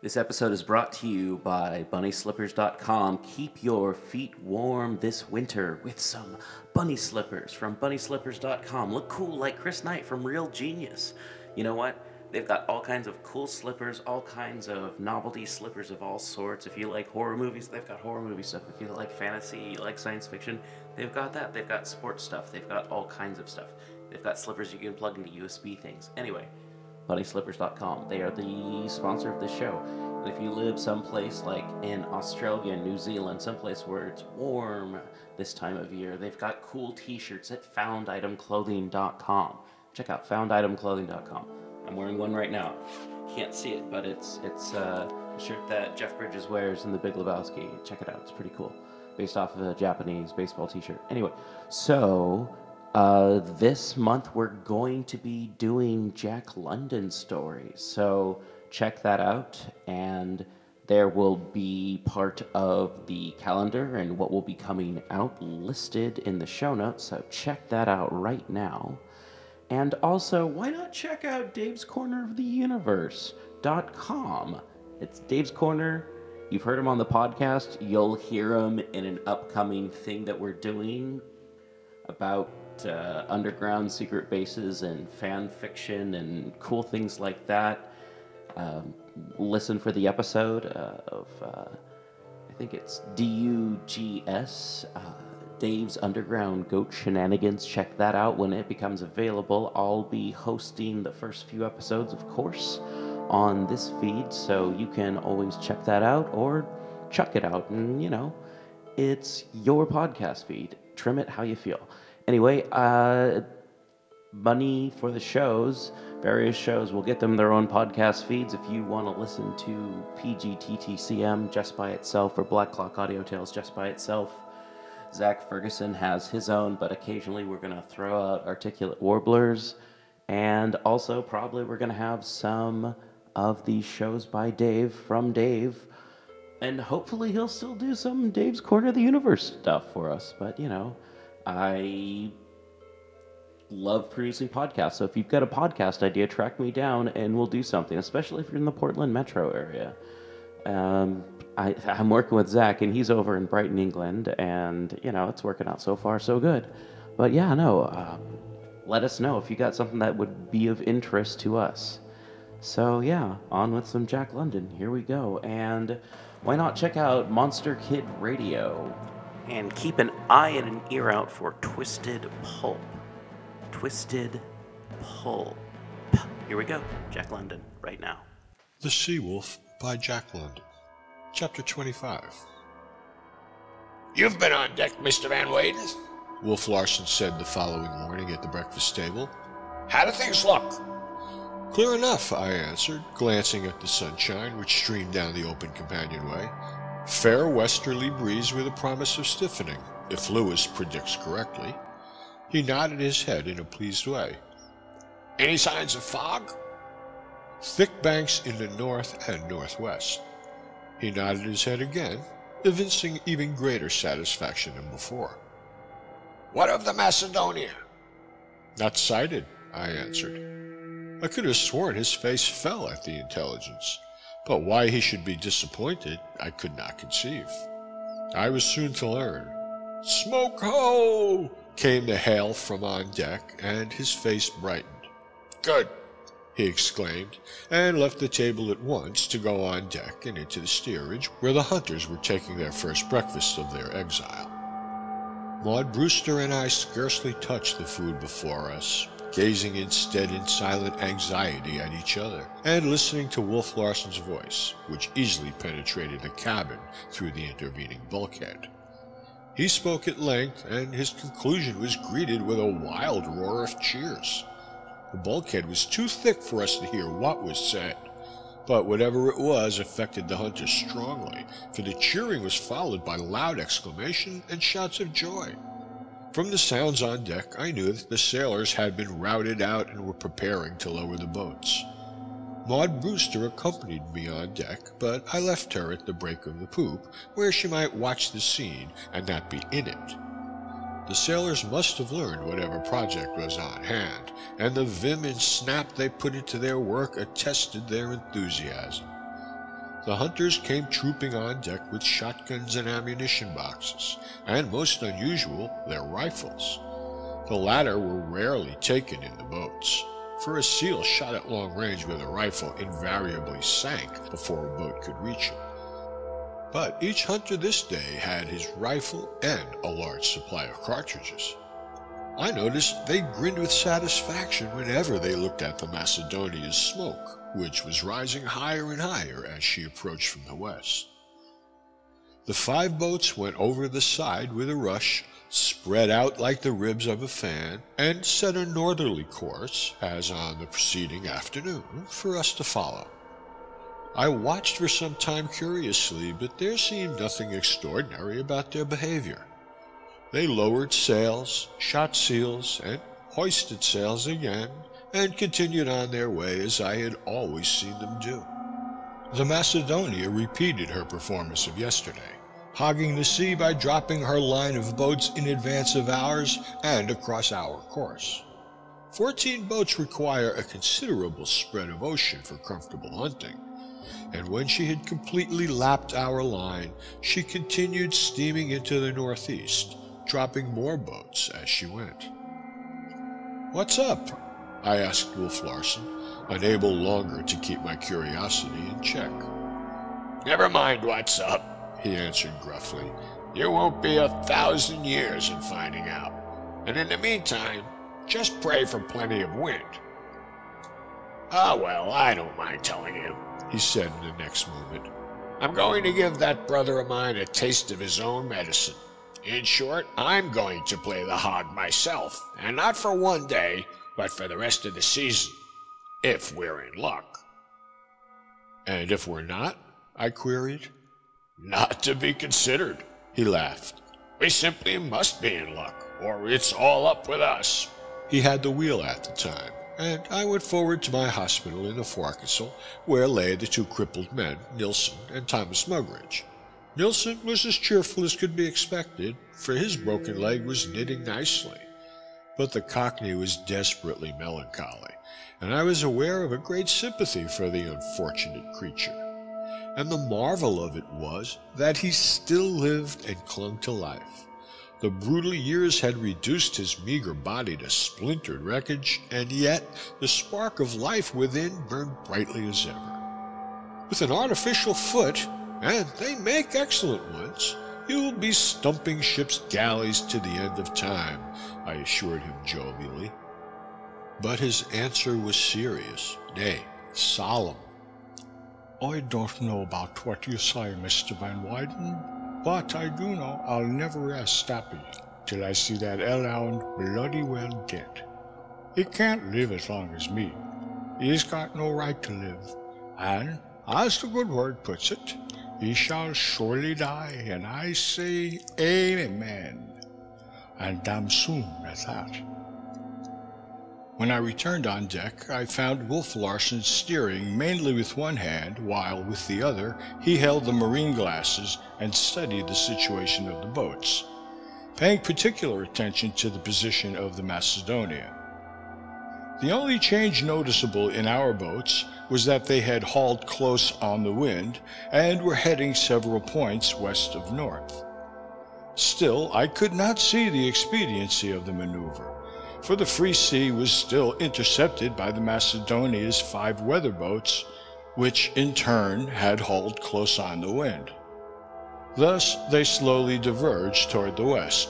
This episode is brought to you by BunnySlippers.com. Keep your feet warm this winter with some bunny slippers from BunnySlippers.com. Look cool like Chris Knight from Real Genius. You know what? They've got all kinds of cool slippers, all kinds of novelty slippers of all sorts. If you like horror movies, they've got horror movie stuff. If you like fantasy, you like science fiction, they've got that. They've got sports stuff. They've got all kinds of stuff. They've got slippers you can plug into USB things. Anyway, BunnySlippers.com. They are the sponsor of this show. And if you live someplace like in Australia, New Zealand, someplace where it's warm this time of year, they've got cool t-shirts at FoundItemClothing.com. Check out FoundItemClothing.com. I'm wearing one right now. Can't see it, but it's it's uh, a shirt that Jeff Bridges wears in The Big Lebowski. Check it out; it's pretty cool. Based off of a Japanese baseball T-shirt. Anyway, so uh, this month we're going to be doing Jack London stories. So check that out, and there will be part of the calendar and what will be coming out listed in the show notes. So check that out right now. And also, why not check out Dave's Corner of the Universe.com? It's Dave's Corner. You've heard him on the podcast. You'll hear him in an upcoming thing that we're doing about uh, underground secret bases and fan fiction and cool things like that. Um, listen for the episode uh, of, uh, I think it's DUGS. Uh, Dave's Underground Goat Shenanigans. Check that out when it becomes available. I'll be hosting the first few episodes, of course, on this feed, so you can always check that out or chuck it out. And, you know, it's your podcast feed. Trim it how you feel. Anyway, uh, money for the shows, various shows, we'll get them their own podcast feeds. If you want to listen to PGTTCM just by itself or Black Clock Audio Tales just by itself, Zach Ferguson has his own, but occasionally we're going to throw out articulate warblers. And also, probably we're going to have some of these shows by Dave from Dave. And hopefully, he'll still do some Dave's Corner of the Universe stuff for us. But, you know, I love producing podcasts. So if you've got a podcast idea, track me down and we'll do something, especially if you're in the Portland metro area. Um, I, I'm working with Zach, and he's over in Brighton, England, and you know it's working out so far so good. But yeah, no, um, let us know if you got something that would be of interest to us. So yeah, on with some Jack London. Here we go, and why not check out Monster Kid Radio, and keep an eye and an ear out for Twisted Pulp. Twisted Pulp. Here we go, Jack London, right now. The Sea Wolf by Jack London. Chapter 25 You've been on deck, Mr. Van Weyden. Wolf Larsen said the following morning at the breakfast table. How do things look? Clear enough, I answered, glancing at the sunshine which streamed down the open companionway. Fair westerly breeze with a promise of stiffening, if Lewis predicts correctly. He nodded his head in a pleased way. Any signs of fog? Thick banks in the north and northwest. He nodded his head again, evincing even greater satisfaction than before. What of the Macedonia? Not sighted, I answered. I could have sworn his face fell at the intelligence, but why he should be disappointed I could not conceive. I was soon to learn. Smoke ho! came the hail from on deck, and his face brightened. Good he exclaimed, and left the table at once to go on deck and into the steerage, where the hunters were taking their first breakfast of their exile. Maud Brewster and I scarcely touched the food before us, gazing instead in silent anxiety at each other, and listening to Wolf Larsen's voice, which easily penetrated the cabin through the intervening bulkhead. He spoke at length, and his conclusion was greeted with a wild roar of cheers. The bulkhead was too thick for us to hear what was said, but whatever it was affected the hunters strongly, for the cheering was followed by loud exclamation and shouts of joy. From the sounds on deck, I knew that the sailors had been routed out and were preparing to lower the boats. Maud Brewster accompanied me on deck, but I left her at the break of the poop, where she might watch the scene and not be in it. The sailors must have learned whatever project was on hand, and the vim and snap they put into their work attested their enthusiasm. The hunters came trooping on deck with shotguns and ammunition boxes, and most unusual, their rifles. The latter were rarely taken in the boats, for a seal shot at long range with a rifle invariably sank before a boat could reach it. But each hunter this day had his rifle and a large supply of cartridges. I noticed they grinned with satisfaction whenever they looked at the Macedonia's smoke, which was rising higher and higher as she approached from the west. The five boats went over the side with a rush, spread out like the ribs of a fan, and set a northerly course, as on the preceding afternoon, for us to follow. I watched for some time curiously, but there seemed nothing extraordinary about their behavior. They lowered sails, shot seals, and hoisted sails again, and continued on their way as I had always seen them do. The Macedonia repeated her performance of yesterday, hogging the sea by dropping her line of boats in advance of ours and across our course. Fourteen boats require a considerable spread of ocean for comfortable hunting, and when she had completely lapped our line, she continued steaming into the northeast, dropping more boats as she went. What's up? I asked Wolf Larsen, unable longer to keep my curiosity in check. Never mind what's up, he answered gruffly. You won't be a thousand years in finding out. And in the meantime, just pray for plenty of wind. Ah, well, I don't mind telling you, he said in the next moment. I'm going to give that brother of mine a taste of his own medicine. In short, I'm going to play the hog myself, and not for one day, but for the rest of the season, if we're in luck. And if we're not? I queried. Not to be considered, he laughed. We simply must be in luck, or it's all up with us. He had the wheel at the time, and I went forward to my hospital in the forecastle, where lay the two crippled men, Nilsson and Thomas Mugridge. Nilsson was as cheerful as could be expected, for his broken leg was knitting nicely. But the Cockney was desperately melancholy, and I was aware of a great sympathy for the unfortunate creature. And the marvel of it was that he still lived and clung to life. The brutal years had reduced his meager body to splintered wreckage, and yet the spark of life within burned brightly as ever. With an artificial foot, and they make excellent ones. You'll be stumping ship's galleys to the end of time, I assured him jovially. But his answer was serious, nay, solemn. I don't know about what you say, Mr. Van Weyden, but I do know I'll never rest happy till I see that hellhound bloody well dead. He can't live as long as me. He's got no right to live, and, as the good word puts it, he shall surely die, and I say amen. And damn soon at that. When I returned on deck, I found Wolf Larsen steering mainly with one hand, while with the other he held the marine glasses and studied the situation of the boats, paying particular attention to the position of the Macedonia. The only change noticeable in our boats was that they had hauled close on the wind and were heading several points west of north. Still, I could not see the expediency of the maneuver, for the free sea was still intercepted by the Macedonia's five weather boats, which in turn had hauled close on the wind. Thus they slowly diverged toward the west,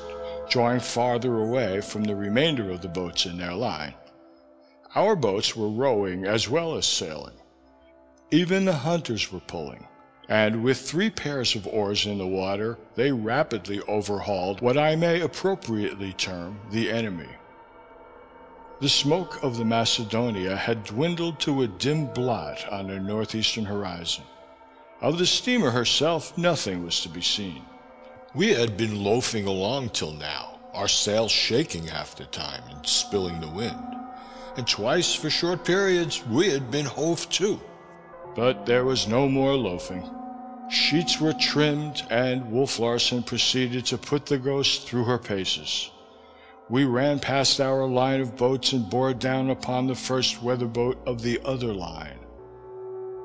drawing farther away from the remainder of the boats in their line. Our boats were rowing as well as sailing. Even the hunters were pulling, and with three pairs of oars in the water, they rapidly overhauled what I may appropriately term the enemy. The smoke of the Macedonia had dwindled to a dim blot on the northeastern horizon. Of the steamer herself, nothing was to be seen. We had been loafing along till now, our sails shaking half the time and spilling the wind and twice for short periods we had been hove to. But there was no more loafing. Sheets were trimmed, and Wolf Larsen proceeded to put the ghost through her paces. We ran past our line of boats and bore down upon the first weather boat of the other line.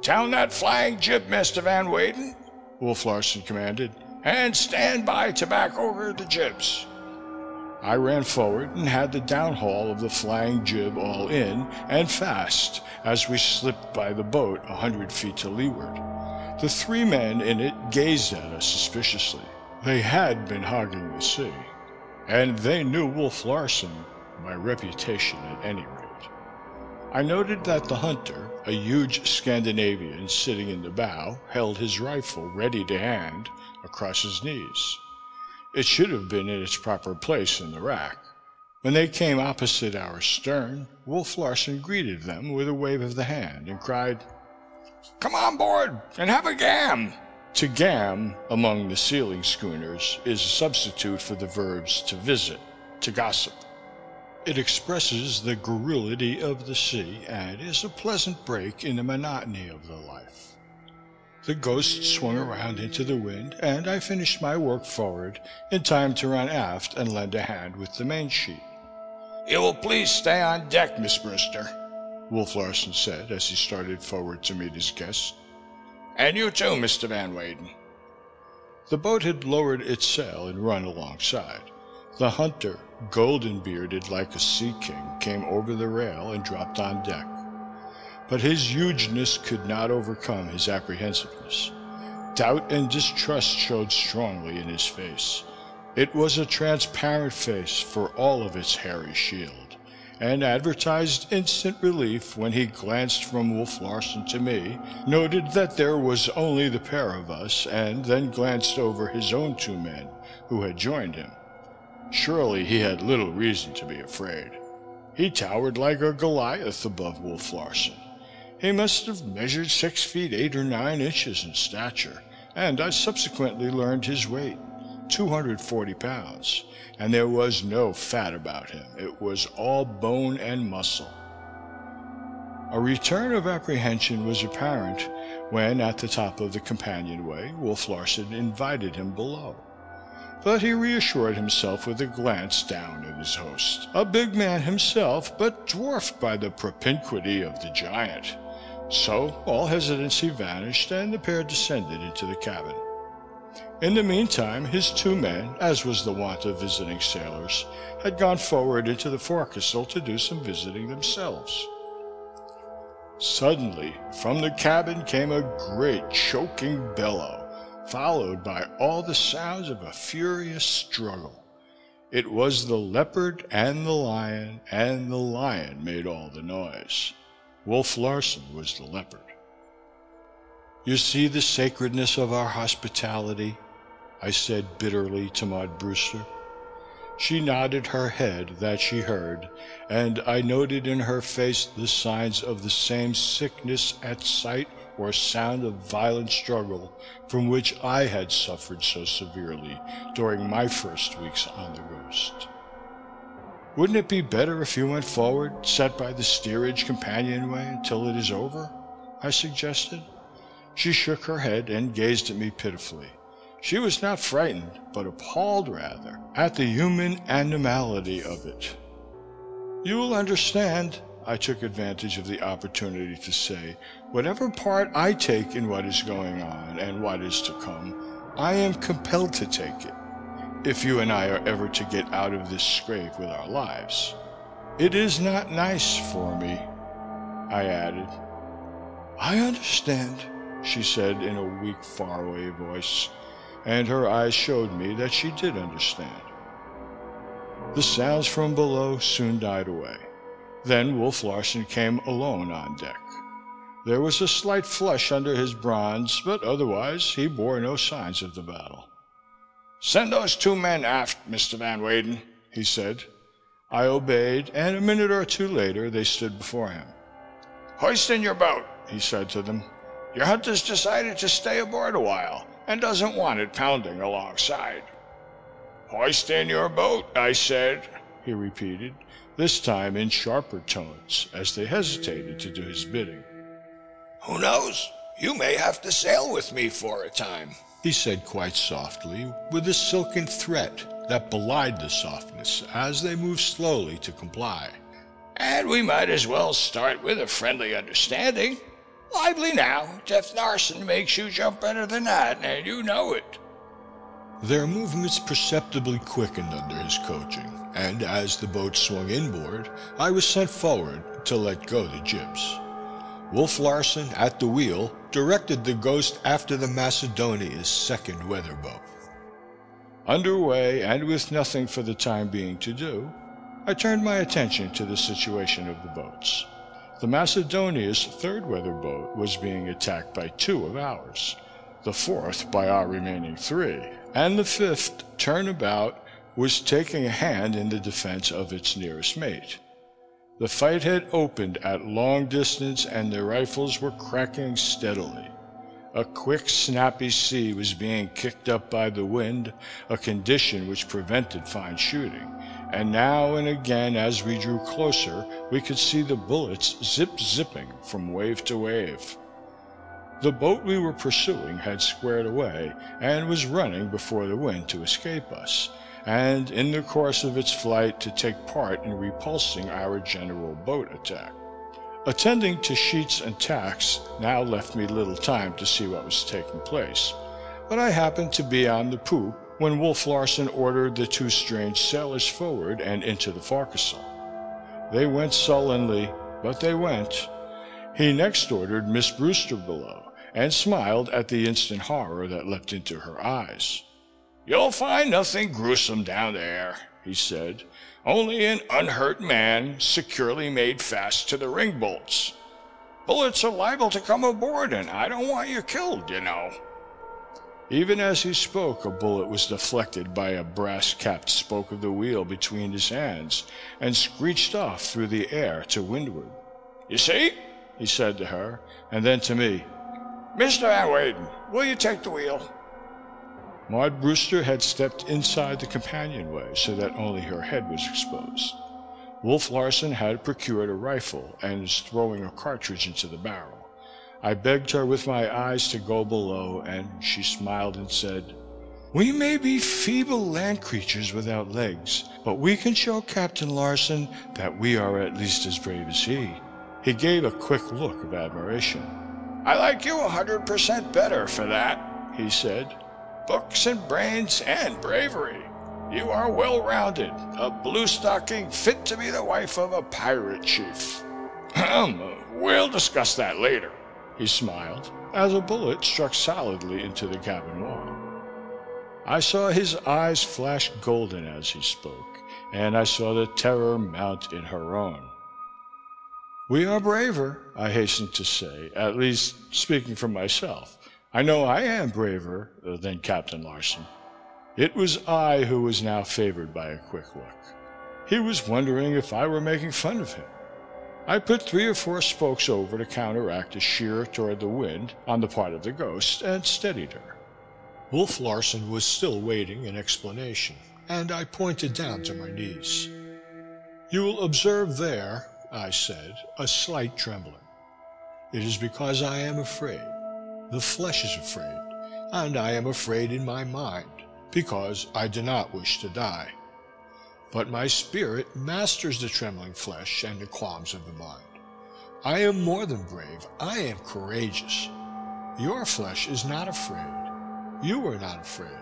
Down that flying jib, Mr. Van Weyden, Wolf Larsen commanded, and stand by to back over the jibs. I ran forward and had the downhaul of the flying jib all in and fast as we slipped by the boat a hundred feet to leeward. The three men in it gazed at us suspiciously. They had been hogging the sea, and they knew Wolf Larsen by reputation at any rate. I noted that the hunter, a huge Scandinavian sitting in the bow, held his rifle ready to hand across his knees. It should have been in its proper place in the rack. When they came opposite our stern, Wolf Larsen greeted them with a wave of the hand and cried, Come on board and have a gam. To gam, among the sealing schooners, is a substitute for the verbs to visit, to gossip. It expresses the garrulity of the sea and is a pleasant break in the monotony of the life. The ghost swung around into the wind, and I finished my work forward in time to run aft and lend a hand with the main sheet. You will please stay on deck, Miss Brewster, Wolf Larsen said as he started forward to meet his guest. And you too, Mr. Van Weyden. The boat had lowered its sail and run alongside. The hunter, golden bearded like a sea king, came over the rail and dropped on deck. But his hugeness could not overcome his apprehensiveness. Doubt and distrust showed strongly in his face. It was a transparent face for all of its hairy shield, and advertised instant relief when he glanced from Wolf Larsen to me, noted that there was only the pair of us, and then glanced over his own two men, who had joined him. Surely he had little reason to be afraid. He towered like a Goliath above Wolf Larsen. He must have measured six feet eight or nine inches in stature, and I subsequently learned his weight 240 pounds, and there was no fat about him. It was all bone and muscle. A return of apprehension was apparent when, at the top of the companionway, Wolf Larsen invited him below but he reassured himself with a glance down at his host. A big man himself, but dwarfed by the propinquity of the giant. So all hesitancy vanished, and the pair descended into the cabin. In the meantime, his two men, as was the wont of visiting sailors, had gone forward into the forecastle to do some visiting themselves. Suddenly, from the cabin came a great choking bellow followed by all the sounds of a furious struggle. It was the leopard and the lion, and the lion made all the noise. Wolf Larsen was the leopard. You see the sacredness of our hospitality, I said bitterly to Maud Brewster. She nodded her head that she heard, and I noted in her face the signs of the same sickness at sight or sound of violent struggle from which I had suffered so severely during my first weeks on the Ghost. Wouldn't it be better if you went forward, sat by the steerage companionway until it is over? I suggested. She shook her head and gazed at me pitifully. She was not frightened, but appalled rather, at the human animality of it. You will understand, I took advantage of the opportunity to say, whatever part I take in what is going on and what is to come, I am compelled to take it, if you and I are ever to get out of this scrape with our lives. It is not nice for me, I added. I understand, she said in a weak, faraway voice, and her eyes showed me that she did understand. The sounds from below soon died away. Then Wolf Larsen came alone on deck. There was a slight flush under his bronze, but otherwise he bore no signs of the battle. Send those two men aft, Mr. Van Weyden, he said. I obeyed, and a minute or two later they stood before him. Hoist in your boat, he said to them. Your hunter's decided to stay aboard a while and doesn't want it pounding alongside. Hoist in your boat, I said, he repeated, this time in sharper tones, as they hesitated to do his bidding. Who knows? You may have to sail with me for a time, he said quite softly, with a silken threat that belied the softness as they moved slowly to comply. And we might as well start with a friendly understanding. Lively now. Death Larsen makes you jump better than that, and you know it. Their movements perceptibly quickened under his coaching, and as the boat swung inboard, I was sent forward to let go the jibs. Wolf Larsen, at the wheel, directed the Ghost after the Macedonia's second weather boat. Underway, and with nothing for the time being to do, I turned my attention to the situation of the boats. The Macedonia's third weather boat was being attacked by two of ours, the fourth by our remaining three, and the fifth, turnabout, was taking a hand in the defense of its nearest mate. The fight had opened at long distance and their rifles were cracking steadily. A quick, snappy sea was being kicked up by the wind, a condition which prevented fine shooting, and now and again as we drew closer we could see the bullets zip-zipping from wave to wave. The boat we were pursuing had squared away and was running before the wind to escape us, and in the course of its flight to take part in repulsing our general boat attack. Attending to sheets and tacks now left me little time to see what was taking place, but I happened to be on the poop when Wolf Larsen ordered the two strange sailors forward and into the forecastle. They went sullenly, but they went. He next ordered Miss Brewster below, and smiled at the instant horror that leapt into her eyes. You'll find nothing gruesome down there, he said. Only an unhurt man securely made fast to the ring bolts. Bullets are liable to come aboard, and I don't want you killed, you know. Even as he spoke, a bullet was deflected by a brass capped spoke of the wheel between his hands and screeched off through the air to windward. You see? he said to her, and then to me, Mr. Van Weyden, will you take the wheel? Maud Brewster had stepped inside the companionway so that only her head was exposed. Wolf Larsen had procured a rifle and was throwing a cartridge into the barrel. I begged her with my eyes to go below, and she smiled and said, We may be feeble land creatures without legs, but we can show Captain Larsen that we are at least as brave as he. He gave a quick look of admiration. I like you a hundred percent better for that, he said books and brains and bravery. You are well rounded, a blue stocking fit to be the wife of a pirate chief. we'll discuss that later, he smiled, as a bullet struck solidly into the cabin wall. I saw his eyes flash golden as he spoke, and I saw the terror mount in her own. We are braver, I hastened to say, at least speaking for myself. I know I am braver than Captain Larsen. It was I who was now favored by a quick look. He was wondering if I were making fun of him. I put three or four spokes over to counteract a sheer toward the wind on the part of the ghost and steadied her. Wolf Larsen was still waiting an explanation, and I pointed down to my knees. You will observe there, I said, a slight trembling. It is because I am afraid. The flesh is afraid, and I am afraid in my mind, because I do not wish to die. But my spirit masters the trembling flesh and the qualms of the mind. I am more than brave, I am courageous. Your flesh is not afraid. You are not afraid.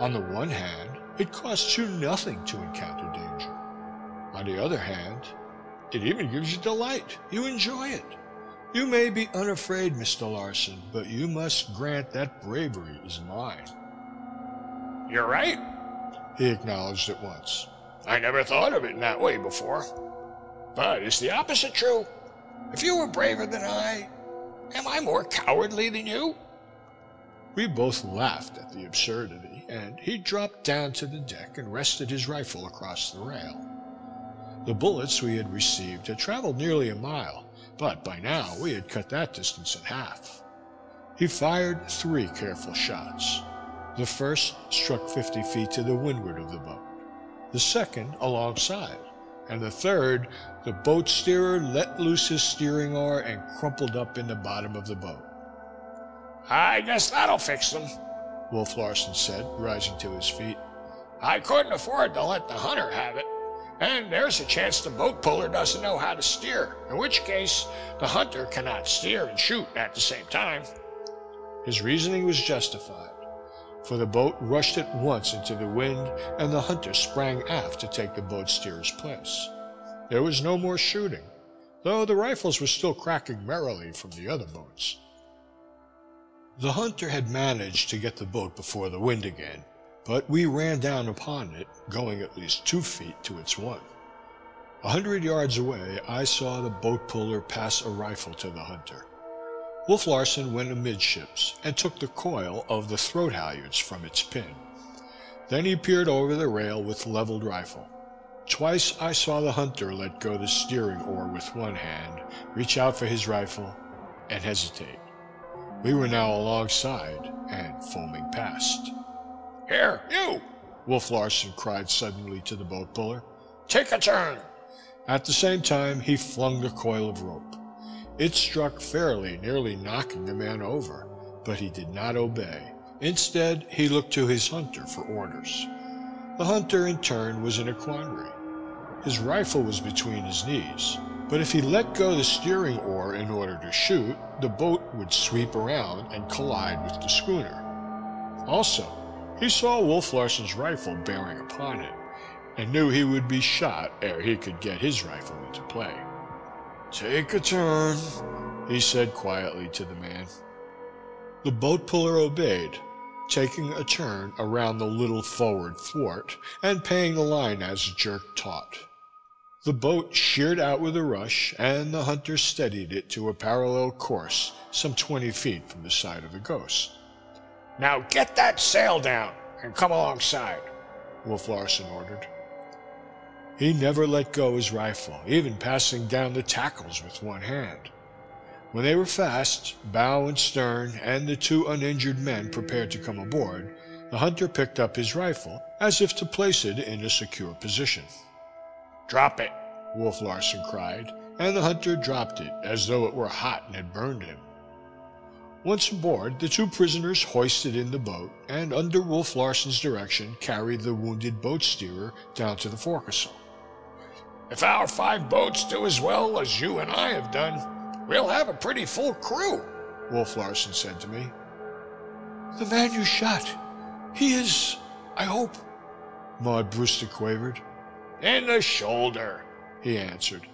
On the one hand, it costs you nothing to encounter danger. On the other hand, it even gives you delight. You enjoy it. You may be unafraid, Mr. Larsen, but you must grant that bravery is mine. You're right, he acknowledged at once. I never thought of it in that way before. But is the opposite true? If you were braver than I, am I more cowardly than you? We both laughed at the absurdity, and he dropped down to the deck and rested his rifle across the rail. The bullets we had received had traveled nearly a mile, but by now we had cut that distance in half. He fired three careful shots. The first struck 50 feet to the windward of the boat, the second alongside, and the third, the boat steerer let loose his steering oar and crumpled up in the bottom of the boat. I guess that'll fix them, Wolf Larsen said, rising to his feet. I couldn't afford to let the hunter have it. And there's a chance the boat puller doesn't know how to steer, in which case the hunter cannot steer and shoot at the same time. His reasoning was justified, for the boat rushed at once into the wind, and the hunter sprang aft to take the boat steerer's place. There was no more shooting, though the rifles were still cracking merrily from the other boats. The hunter had managed to get the boat before the wind again, but we ran down upon it, going at least two feet to its one. A hundred yards away, I saw the boat puller pass a rifle to the hunter. Wolf Larsen went amidships and took the coil of the throat halyards from its pin. Then he peered over the rail with leveled rifle. Twice I saw the hunter let go the steering oar with one hand, reach out for his rifle, and hesitate. We were now alongside and foaming past. Here, you! Wolf Larsen cried suddenly to the boat puller. Take a turn! At the same time, he flung the coil of rope. It struck fairly, nearly knocking the man over, but he did not obey. Instead, he looked to his hunter for orders. The hunter, in turn, was in a quandary. His rifle was between his knees, but if he let go the steering oar in order to shoot, the boat would sweep around and collide with the schooner. Also, he saw Wolf Larsen's rifle bearing upon it, and knew he would be shot ere he could get his rifle into play. Take a turn, he said quietly to the man. The boat puller obeyed, taking a turn around the little forward thwart and paying the line as jerk taut. The boat sheered out with a rush, and the hunter steadied it to a parallel course some twenty feet from the side of the ghost. Now get that sail down and come alongside, Wolf Larsen ordered. He never let go his rifle, even passing down the tackles with one hand. When they were fast, bow and stern, and the two uninjured men prepared to come aboard, the hunter picked up his rifle as if to place it in a secure position. Drop it, Wolf Larsen cried, and the hunter dropped it as though it were hot and had burned him. Once aboard, the two prisoners hoisted in the boat, and under Wolf Larsen's direction carried the wounded boat steerer down to the forecastle. If our five boats do as well as you and I have done, we'll have a pretty full crew, Wolf Larsen said to me. The man you shot, he is, I hope, Maud Brewster quavered. In the shoulder, he answered.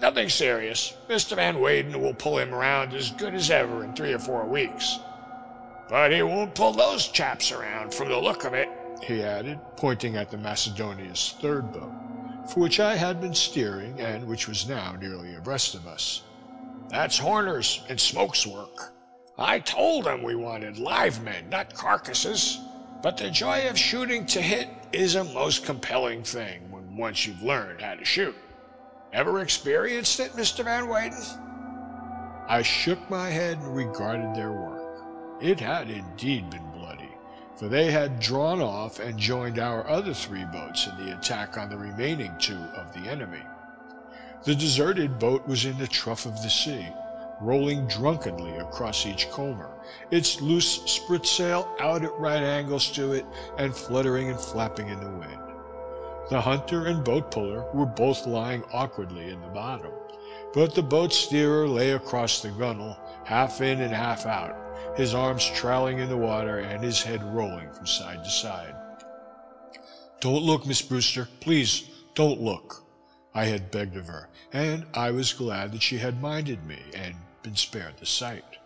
Nothing serious. Mr. Van Weyden will pull him around as good as ever in three or four weeks. But he won't pull those chaps around from the look of it, he added, pointing at the Macedonia's third boat, for which I had been steering and which was now nearly abreast of us. That's Horner's and Smoke's work. I told them we wanted live men, not carcasses. But the joy of shooting to hit is a most compelling thing when once you've learned how to shoot. Ever experienced it, Mr. Van Weyden? I shook my head and regarded their work. It had indeed been bloody, for they had drawn off and joined our other three boats in the attack on the remaining two of the enemy. The deserted boat was in the trough of the sea, rolling drunkenly across each comber, its loose spritsail out at right angles to it and fluttering and flapping in the wind. The hunter and boat puller were both lying awkwardly in the bottom, but the boat steerer lay across the gunwale, half in and half out, his arms trailing in the water and his head rolling from side to side. Don't look, Miss Brewster. Please, don't look. I had begged of her, and I was glad that she had minded me and been spared the sight.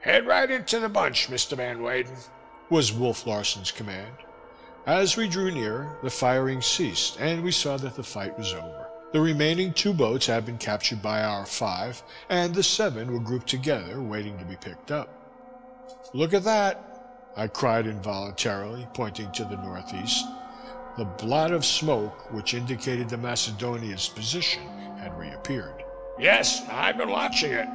Head right into the bunch, Mr. Van Weyden, was Wolf Larsen's command. As we drew near, the firing ceased, and we saw that the fight was over. The remaining two boats had been captured by our five, and the seven were grouped together, waiting to be picked up. Look at that! I cried involuntarily, pointing to the northeast. The blot of smoke, which indicated the Macedonia's position, had reappeared. Yes, I've been watching it,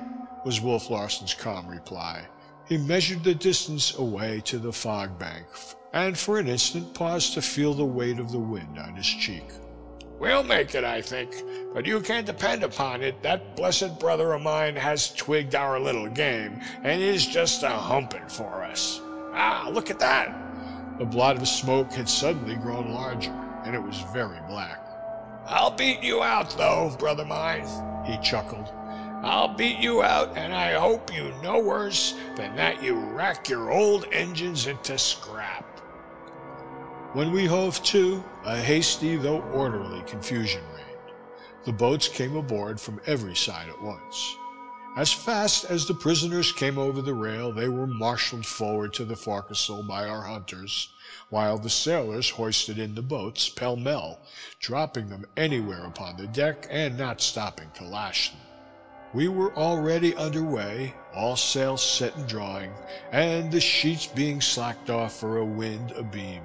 was Wolf Larsen's calm reply. He measured the distance away to the fog bank, and for an instant paused to feel the weight of the wind on his cheek. We'll make it, I think, but you can't depend upon it that blessed brother of mine has twigged our little game and is just a humping for us. Ah, look at that! The blot of smoke had suddenly grown larger, and it was very black. I'll beat you out, though, brother mine, he chuckled. I'll beat you out, and I hope you no worse than that you rack your old engines into scrap. When we hove to, a hasty though orderly confusion reigned. The boats came aboard from every side at once. As fast as the prisoners came over the rail, they were marshaled forward to the forecastle by our hunters, while the sailors hoisted in the boats pell mell, dropping them anywhere upon the deck and not stopping to lash them. We were already under way, all sails set and drawing, and the sheets being slacked off for a wind abeam,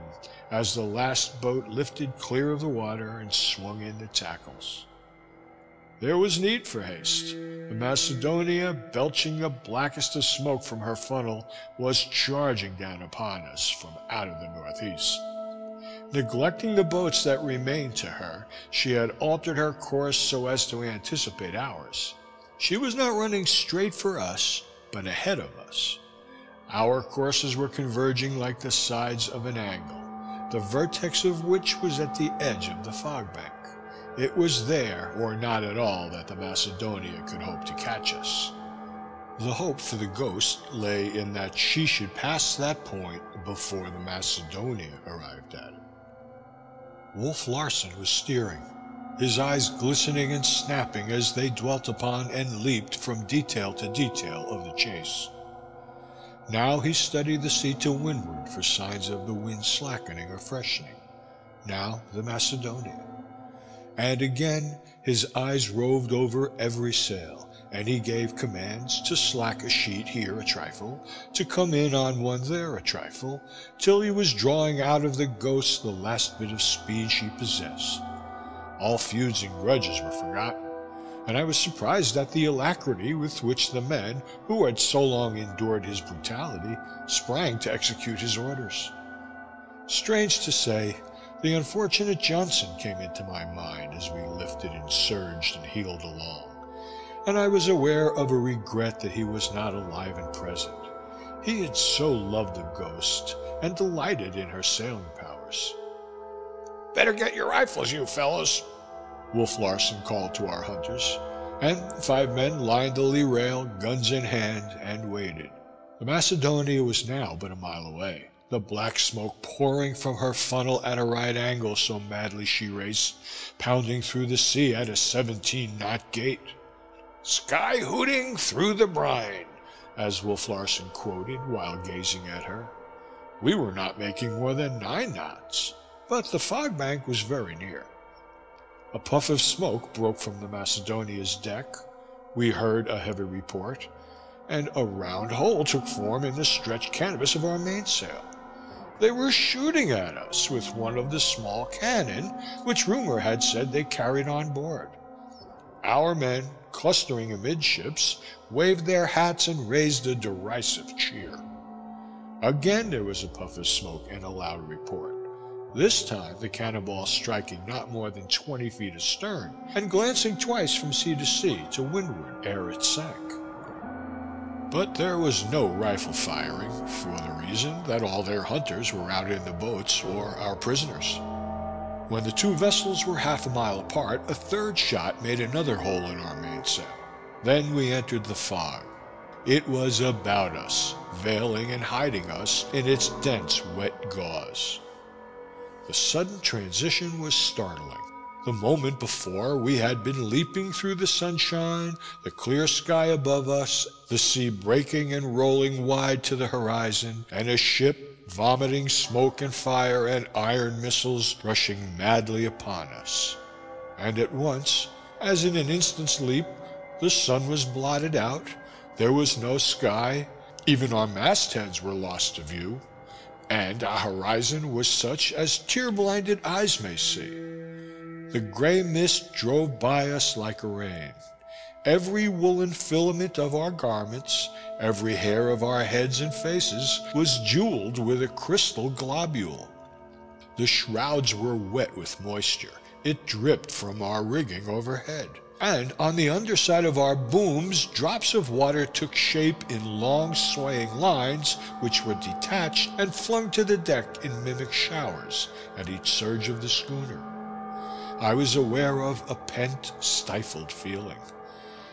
as the last boat lifted clear of the water and swung in the tackles. There was need for haste. The Macedonia, belching the blackest of smoke from her funnel, was charging down upon us from out of the northeast. Neglecting the boats that remained to her, she had altered her course so as to anticipate ours. She was not running straight for us, but ahead of us. Our courses were converging like the sides of an angle, the vertex of which was at the edge of the fog bank. It was there, or not at all, that the Macedonia could hope to catch us. The hope for the ghost lay in that she should pass that point before the Macedonia arrived at it. Wolf Larsen was steering, his eyes glistening and snapping as they dwelt upon and leaped from detail to detail of the chase. Now he studied the sea to windward for signs of the wind slackening or freshening. Now the Macedonia. And again his eyes roved over every sail, and he gave commands to slack a sheet here a trifle, to come in on one there a trifle, till he was drawing out of the Ghost the last bit of speed she possessed. All feuds and grudges were forgotten, and I was surprised at the alacrity with which the men, who had so long endured his brutality, sprang to execute his orders. Strange to say, the unfortunate Johnson came into my mind as we lifted and surged and heeled along, and I was aware of a regret that he was not alive and present. He had so loved the ghost and delighted in her sailing powers. Better get your rifles, you fellows, Wolf Larsen called to our hunters, and five men lined the lee rail, guns in hand, and waited. The Macedonia was now but a mile away, the black smoke pouring from her funnel at a right angle, so madly she raced, pounding through the sea at a seventeen knot gait. Sky hooting through the brine, as Wolf Larsen quoted while gazing at her. We were not making more than nine knots but the fog bank was very near. A puff of smoke broke from the Macedonia's deck. We heard a heavy report, and a round hole took form in the stretched canvas of our mainsail. They were shooting at us with one of the small cannon which rumor had said they carried on board. Our men, clustering amidships, waved their hats and raised a derisive cheer. Again there was a puff of smoke and a loud report. This time the cannonball striking not more than twenty feet astern, and glancing twice from sea to sea to windward ere it sank. But there was no rifle firing, for the reason that all their hunters were out in the boats or our prisoners. When the two vessels were half a mile apart, a third shot made another hole in our mainsail. Then we entered the fog. It was about us, veiling and hiding us in its dense wet gauze. The sudden transition was startling. The moment before, we had been leaping through the sunshine, the clear sky above us, the sea breaking and rolling wide to the horizon, and a ship vomiting smoke and fire and iron missiles rushing madly upon us. And at once, as in an instant's leap, the sun was blotted out, there was no sky, even our mastheads were lost to view, and our horizon was such as tear-blinded eyes may see. The gray mist drove by us like a rain. Every woolen filament of our garments, every hair of our heads and faces, was jeweled with a crystal globule. The shrouds were wet with moisture. It dripped from our rigging overhead and on the underside of our booms drops of water took shape in long swaying lines which were detached and flung to the deck in mimic showers at each surge of the schooner. I was aware of a pent, stifled feeling.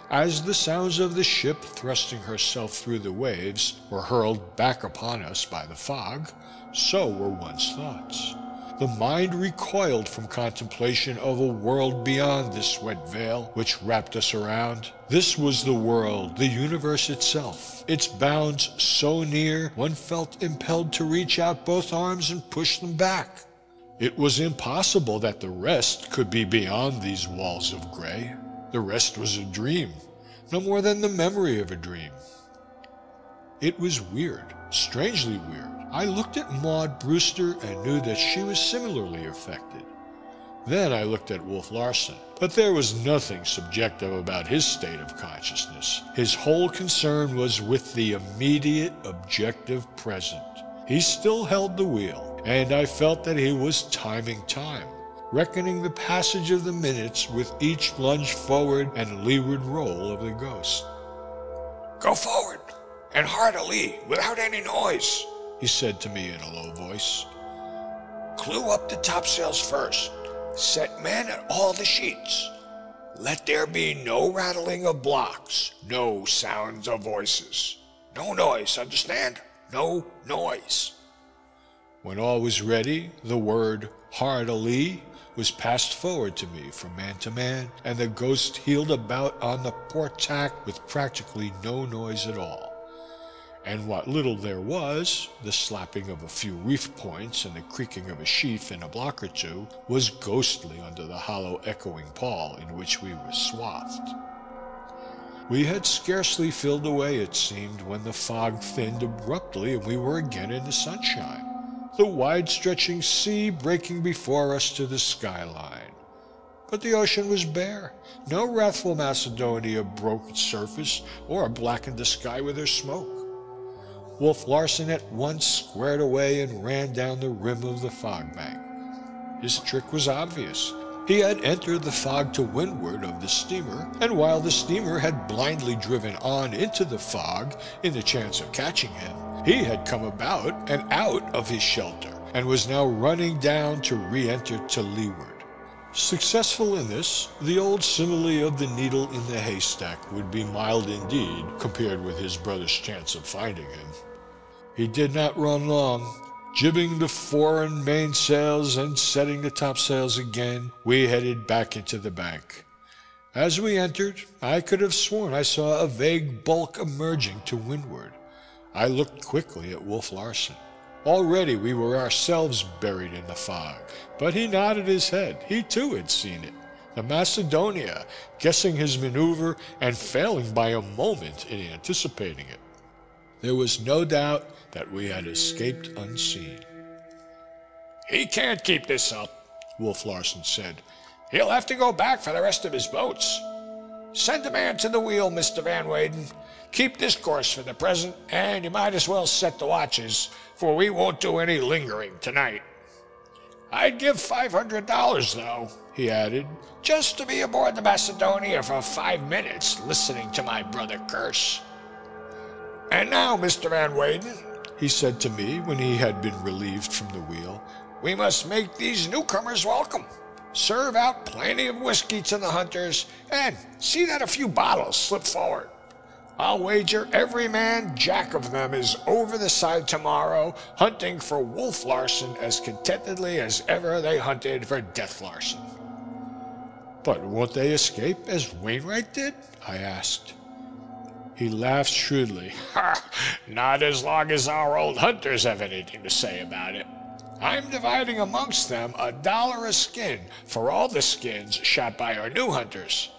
As the sounds of the ship thrusting herself through the waves were hurled back upon us by the fog, so were one's thoughts. The mind recoiled from contemplation of a world beyond this wet veil which wrapped us around. This was the world, the universe itself, its bounds so near one felt impelled to reach out both arms and push them back. It was impossible that the rest could be beyond these walls of gray. The rest was a dream, no more than the memory of a dream. It was weird, strangely weird. I looked at Maud Brewster and knew that she was similarly affected. Then I looked at Wolf Larsen, but there was nothing subjective about his state of consciousness. His whole concern was with the immediate objective present. He still held the wheel, and I felt that he was timing time, reckoning the passage of the minutes with each lunge forward and leeward roll of the ghost. Go forward, and alee, without any noise he said to me in a low voice. Clew up the topsails first. Set men at all the sheets. Let there be no rattling of blocks, no sounds of voices. No noise, understand? No noise. When all was ready, the word alee was passed forward to me from man to man, and the ghost heeled about on the port tack with practically no noise at all and what little there was, the slapping of a few reef points and the creaking of a sheave in a block or two, was ghostly under the hollow echoing pall in which we were swathed. We had scarcely filled away, it seemed, when the fog thinned abruptly and we were again in the sunshine, the wide stretching sea breaking before us to the skyline. But the ocean was bare. No wrathful Macedonia broke its surface or blackened the sky with her smoke. Wolf Larsen at once squared away and ran down the rim of the fog bank. His trick was obvious. He had entered the fog to windward of the steamer, and while the steamer had blindly driven on into the fog in the chance of catching him, he had come about and out of his shelter, and was now running down to re-enter to leeward. Successful in this, the old simile of the needle in the haystack would be mild indeed compared with his brother's chance of finding him. He did not run long. Jibbing the fore and mainsails and setting the topsails again, we headed back into the bank. As we entered, I could have sworn I saw a vague bulk emerging to windward. I looked quickly at Wolf Larsen. Already we were ourselves buried in the fog, but he nodded his head. He too had seen it. The Macedonia, guessing his maneuver and failing by a moment in anticipating it. There was no doubt that we had escaped unseen. He can't keep this up, Wolf Larsen said. He'll have to go back for the rest of his boats. Send a man to the wheel, Mr. Van Weyden. Keep this course for the present, and you might as well set the watches, for we won't do any lingering tonight. I'd give $500, though, he added, just to be aboard the Macedonia for five minutes listening to my brother curse. And now, Mr. Van Weyden, he said to me when he had been relieved from the wheel, we must make these newcomers welcome. Serve out plenty of whiskey to the hunters, and see that a few bottles slip forward. I'll wager every man jack of them is over the side tomorrow hunting for Wolf Larsen as contentedly as ever they hunted for Death Larsen. But won't they escape as Wainwright did? I asked. He laughed shrewdly. Not as long as our old hunters have anything to say about it. I'm dividing amongst them a dollar a skin for all the skins shot by our new hunters.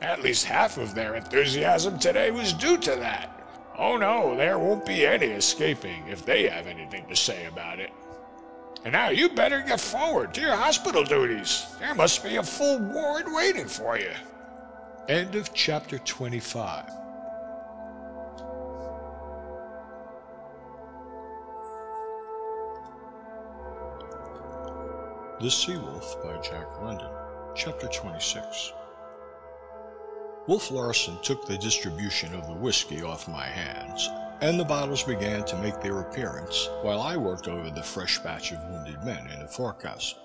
At least half of their enthusiasm today was due to that. Oh no, there won't be any escaping if they have anything to say about it. And now you better get forward to your hospital duties. There must be a full ward waiting for you. End of chapter 25. The Sea Wolf by Jack London, Chapter 26. Wolf Larsen took the distribution of the whiskey off my hands, and the bottles began to make their appearance while I worked over the fresh batch of wounded men in the forecastle.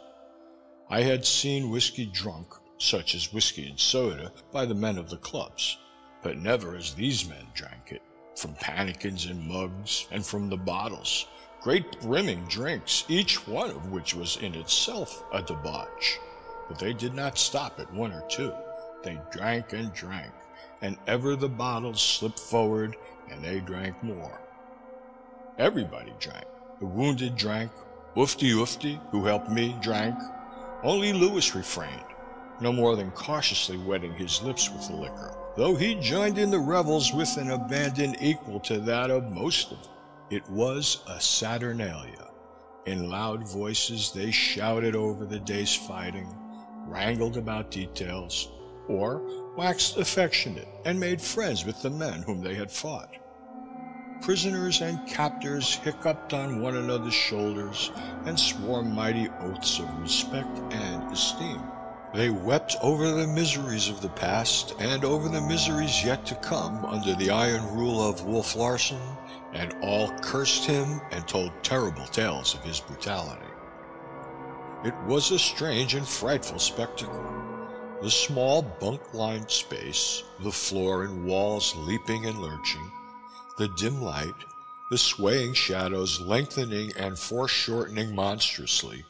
I had seen whiskey drunk, such as whiskey and soda, by the men of the clubs, but never as these men drank it, from pannikins and mugs, and from the bottles, great brimming drinks, each one of which was in itself a debauch. But they did not stop at one or two. They drank and drank, and ever the bottles slipped forward and they drank more. Everybody drank. The wounded drank. Oofty Oofty, who helped me, drank. Only Lewis refrained, no more than cautiously wetting his lips with the liquor, though he joined in the revels with an abandon equal to that of most of them. It was a Saturnalia. In loud voices they shouted over the day's fighting, wrangled about details, or waxed affectionate and made friends with the men whom they had fought. Prisoners and captors hiccuped on one another's shoulders and swore mighty oaths of respect and esteem. They wept over the miseries of the past and over the miseries yet to come under the iron rule of Wolf Larsen, and all cursed him and told terrible tales of his brutality. It was a strange and frightful spectacle. The small bunk lined space, the floor and walls leaping and lurching, the dim light, the swaying shadows lengthening and foreshortening monstrously,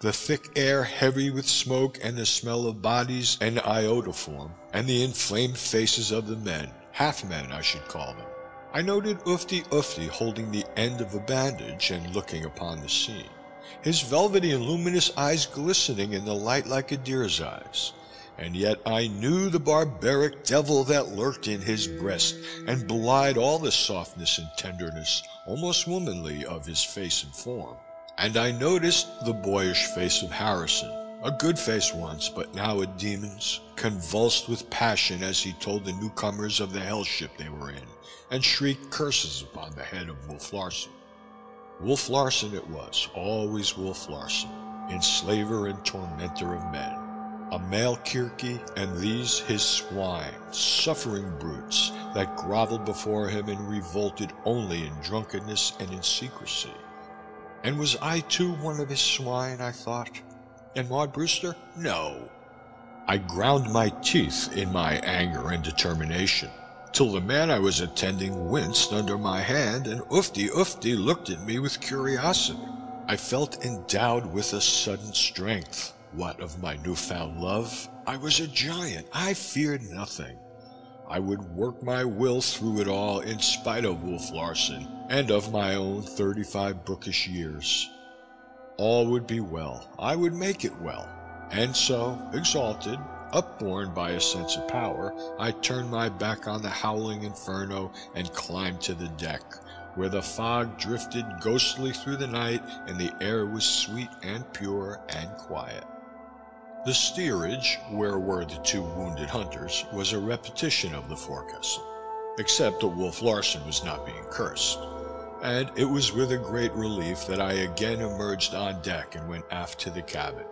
the thick air heavy with smoke and the smell of bodies and iodoform, and the inflamed faces of the men, half men I should call them. I noted Oofty Oofty holding the end of a bandage and looking upon the scene, his velvety and luminous eyes glistening in the light like a deer's eyes. And yet I knew the barbaric devil that lurked in his breast and belied all the softness and tenderness, almost womanly, of his face and form. And I noticed the boyish face of Harrison, a good face once, but now a demon's, convulsed with passion as he told the newcomers of the hell ship they were in, and shrieked curses upon the head of Wolf Larsen. Wolf Larsen it was, always Wolf Larsen, enslaver and tormentor of men a male Circe, and these his swine, suffering brutes that groveled before him and revolted only in drunkenness and in secrecy. And was I too one of his swine, I thought? And Maud Brewster? No. I ground my teeth in my anger and determination, till the man I was attending winced under my hand, and Oofty Oofty looked at me with curiosity. I felt endowed with a sudden strength what of my newfound love? I was a giant. I feared nothing. I would work my will through it all in spite of Wolf Larsen and of my own 35 bookish years. All would be well. I would make it well. And so, exalted, upborne by a sense of power, I turned my back on the howling inferno and climbed to the deck, where the fog drifted ghostly through the night and the air was sweet and pure and quiet. The steerage, where were the two wounded hunters, was a repetition of the forecastle, except that Wolf Larsen was not being cursed, and it was with a great relief that I again emerged on deck and went aft to the cabin.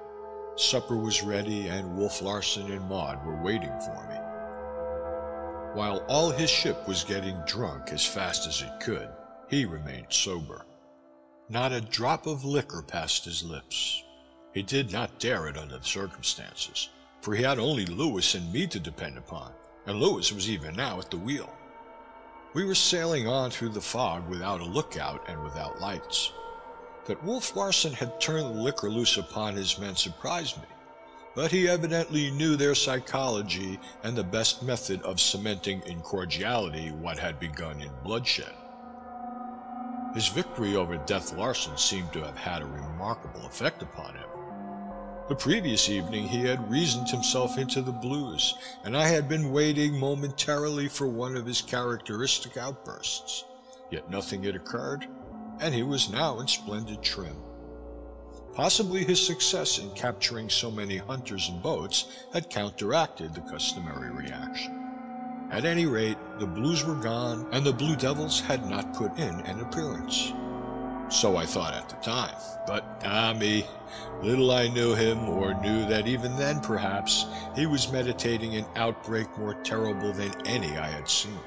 Supper was ready, and Wolf Larsen and Maud were waiting for me. While all his ship was getting drunk as fast as it could, he remained sober. Not a drop of liquor passed his lips. He did not dare it under the circumstances, for he had only Lewis and me to depend upon, and Lewis was even now at the wheel. We were sailing on through the fog without a lookout and without lights. That Wolf Larsen had turned the liquor loose upon his men surprised me, but he evidently knew their psychology and the best method of cementing in cordiality what had begun in bloodshed. His victory over Death Larsen seemed to have had a remarkable effect upon him. The previous evening he had reasoned himself into the blues, and I had been waiting momentarily for one of his characteristic outbursts. Yet nothing had occurred, and he was now in splendid trim. Possibly his success in capturing so many hunters and boats had counteracted the customary reaction. At any rate, the blues were gone, and the Blue Devils had not put in an appearance. So I thought at the time. But, ah me, little I knew him, or knew that even then, perhaps, he was meditating an outbreak more terrible than any I had seen.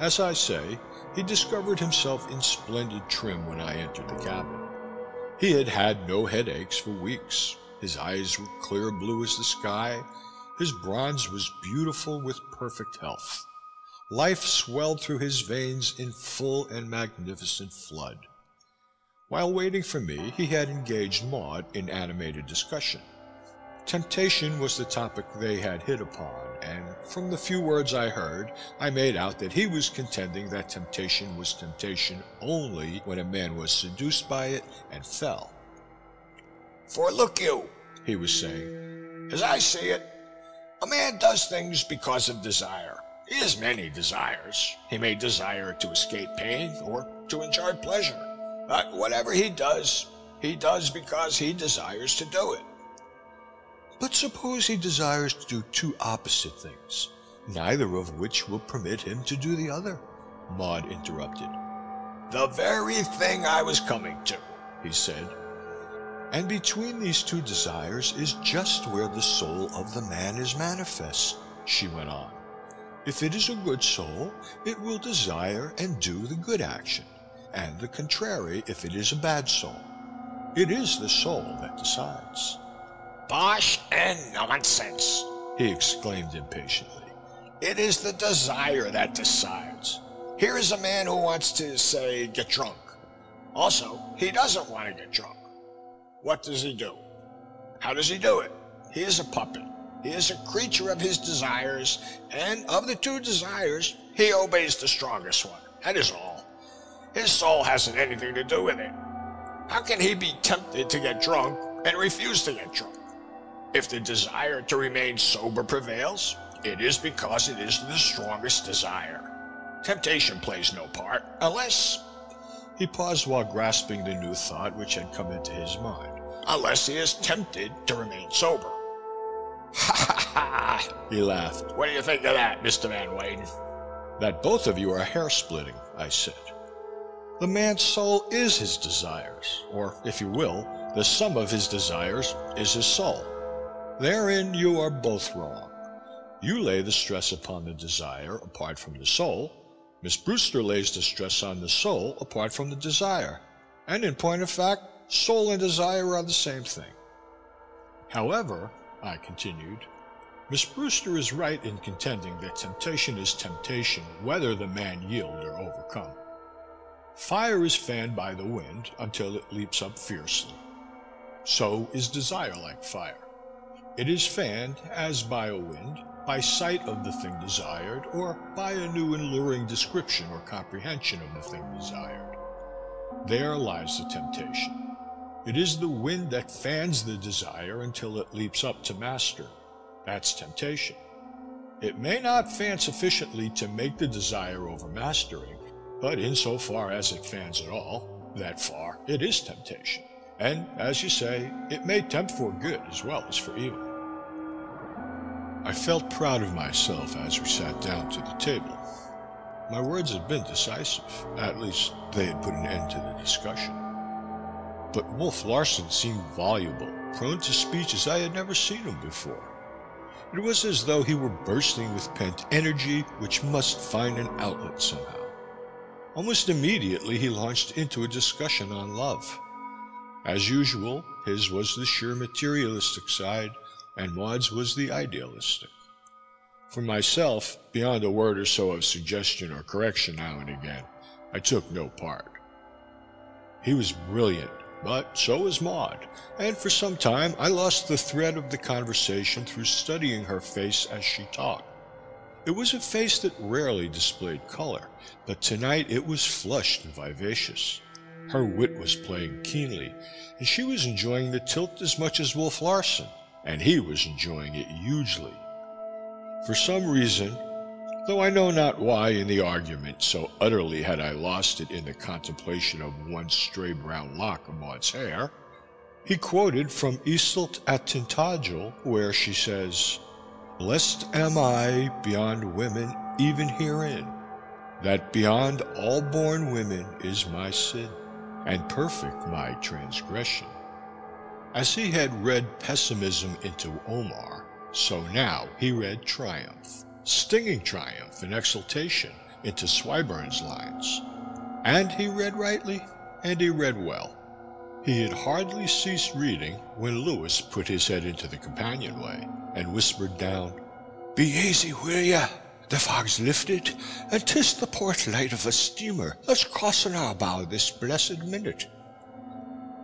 As I say, he discovered himself in splendid trim when I entered the cabin. He had had no headaches for weeks. His eyes were clear blue as the sky. His bronze was beautiful with perfect health. Life swelled through his veins in full and magnificent flood. While waiting for me, he had engaged Maud in animated discussion. Temptation was the topic they had hit upon, and from the few words I heard, I made out that he was contending that temptation was temptation only when a man was seduced by it and fell. For look you, he was saying, as I see it, a man does things because of desire. He has many desires. He may desire to escape pain or to enjoy pleasure. But whatever he does, he does because he desires to do it. But suppose he desires to do two opposite things, neither of which will permit him to do the other, Maud interrupted. The very thing I was coming to, he said. And between these two desires is just where the soul of the man is manifest, she went on. If it is a good soul, it will desire and do the good action and the contrary if it is a bad soul. It is the soul that decides. Bosh and nonsense, he exclaimed impatiently. It is the desire that decides. Here is a man who wants to, say, get drunk. Also, he doesn't want to get drunk. What does he do? How does he do it? He is a puppet. He is a creature of his desires, and of the two desires, he obeys the strongest one. That is all. His soul hasn't anything to do with it. How can he be tempted to get drunk and refuse to get drunk? If the desire to remain sober prevails, it is because it is the strongest desire. Temptation plays no part, unless. He paused while grasping the new thought which had come into his mind. Unless he is tempted to remain sober. Ha ha ha! He laughed. What do you think of that, Mr. Van Weyden? That both of you are hair splitting, I said. The man's soul is his desires, or, if you will, the sum of his desires is his soul. Therein you are both wrong. You lay the stress upon the desire apart from the soul. Miss Brewster lays the stress on the soul apart from the desire. And in point of fact, soul and desire are the same thing. However, I continued, Miss Brewster is right in contending that temptation is temptation whether the man yield or overcome. Fire is fanned by the wind until it leaps up fiercely. So is desire like fire. It is fanned, as by a wind, by sight of the thing desired, or by a new and luring description or comprehension of the thing desired. There lies the temptation. It is the wind that fans the desire until it leaps up to master. That's temptation. It may not fan sufficiently to make the desire overmastering, but insofar as it fans at all, that far, it is temptation. And, as you say, it may tempt for good as well as for evil. I felt proud of myself as we sat down to the table. My words had been decisive. At least, they had put an end to the discussion. But Wolf Larsen seemed voluble, prone to speech as I had never seen him before. It was as though he were bursting with pent energy which must find an outlet somehow. Almost immediately he launched into a discussion on love. As usual, his was the sheer materialistic side, and Maud's was the idealistic. For myself, beyond a word or so of suggestion or correction now and again, I took no part. He was brilliant, but so was Maud, and for some time I lost the thread of the conversation through studying her face as she talked. It was a face that rarely displayed color, but tonight it was flushed and vivacious. Her wit was playing keenly, and she was enjoying the tilt as much as Wolf Larsen, and he was enjoying it hugely. For some reason, though I know not why in the argument, so utterly had I lost it in the contemplation of one stray brown lock of Maud's hair, he quoted from Iseult at Tintagel, where she says, Blessed am I beyond women even herein, that beyond all born women is my sin, and perfect my transgression. As he had read pessimism into Omar, so now he read triumph, stinging triumph and exultation into Swinburne's lines. And he read rightly, and he read well. He had hardly ceased reading when Lewis put his head into the companionway and whispered down, Be easy, will ya? The fog's lifted, and 'tis the port light of a steamer that's crossing our bow this blessed minute.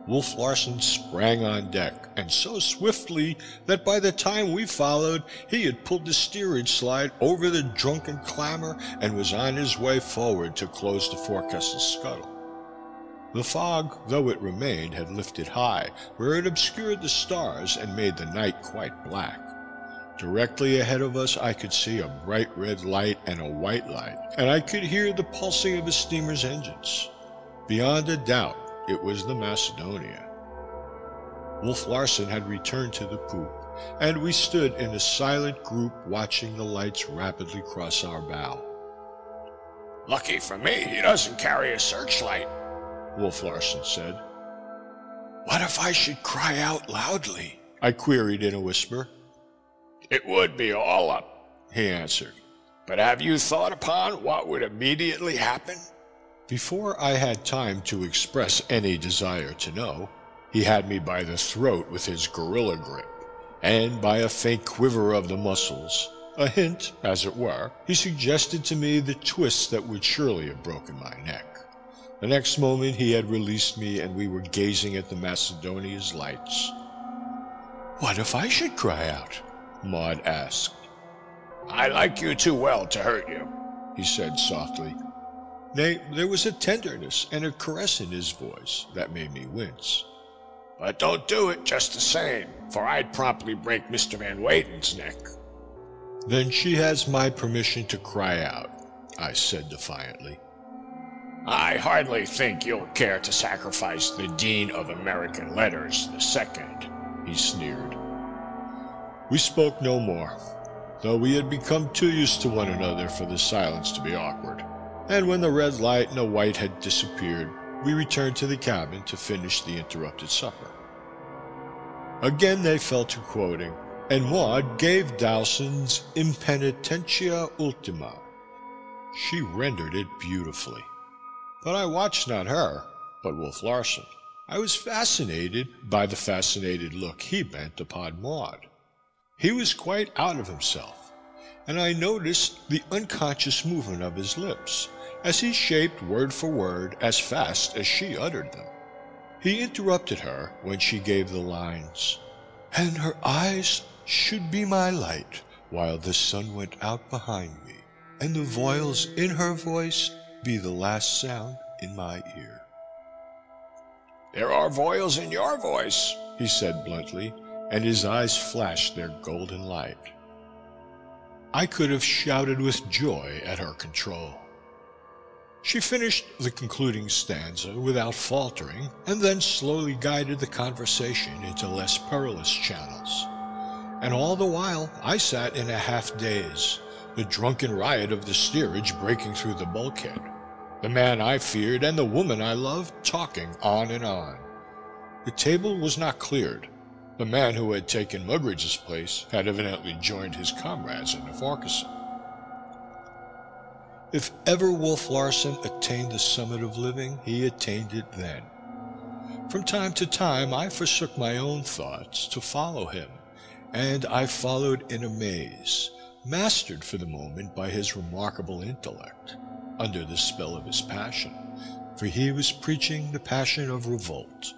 Wolf Larsen sprang on deck, and so swiftly that by the time we followed he had pulled the steerage slide over the drunken clamor and was on his way forward to close the forecastle scuttle. The fog, though it remained, had lifted high, where it obscured the stars and made the night quite black. Directly ahead of us I could see a bright red light and a white light, and I could hear the pulsing of a steamer's engines. Beyond a doubt, it was the Macedonia. Wolf Larsen had returned to the poop, and we stood in a silent group watching the lights rapidly cross our bow. Lucky for me, he doesn't carry a searchlight, Wolf Larsen said. What if I should cry out loudly? I queried in a whisper. It would be all up, he answered. But have you thought upon what would immediately happen? Before I had time to express any desire to know, he had me by the throat with his gorilla grip, and by a faint quiver of the muscles, a hint, as it were, he suggested to me the twist that would surely have broken my neck. The next moment he had released me and we were gazing at the Macedonia's lights. What if I should cry out? Maud asked. I like you too well to hurt you, he said softly. Nay, there was a tenderness and a caress in his voice that made me wince. But don't do it just the same, for I'd promptly break Mr. Van Weyden's neck. Then she has my permission to cry out, I said defiantly. I hardly think you'll care to sacrifice the Dean of American Letters the second, he sneered. We spoke no more, though we had become too used to one another for the silence to be awkward. And when the red light and the white had disappeared, we returned to the cabin to finish the interrupted supper. Again they fell to quoting, and Maud gave Dowson's Impenitentia Ultima. She rendered it beautifully. But I watched not her, but Wolf Larsen. I was fascinated by the fascinated look he bent upon Maud. He was quite out of himself, and I noticed the unconscious movement of his lips as he shaped word for word as fast as she uttered them. He interrupted her when she gave the lines, And her eyes should be my light while the sun went out behind me, and the viols in her voice be the last sound in my ear. There are viols in your voice, he said bluntly, and his eyes flashed their golden light. I could have shouted with joy at her control. She finished the concluding stanza without faltering, and then slowly guided the conversation into less perilous channels. And all the while I sat in a half daze, the drunken riot of the steerage breaking through the bulkhead, the man I feared and the woman I loved talking on and on. The table was not cleared, the man who had taken Mugridge's place had evidently joined his comrades in the forecastle. If ever Wolf Larsen attained the summit of living, he attained it then. From time to time I forsook my own thoughts to follow him, and I followed in a maze, mastered for the moment by his remarkable intellect, under the spell of his passion, for he was preaching the passion of revolt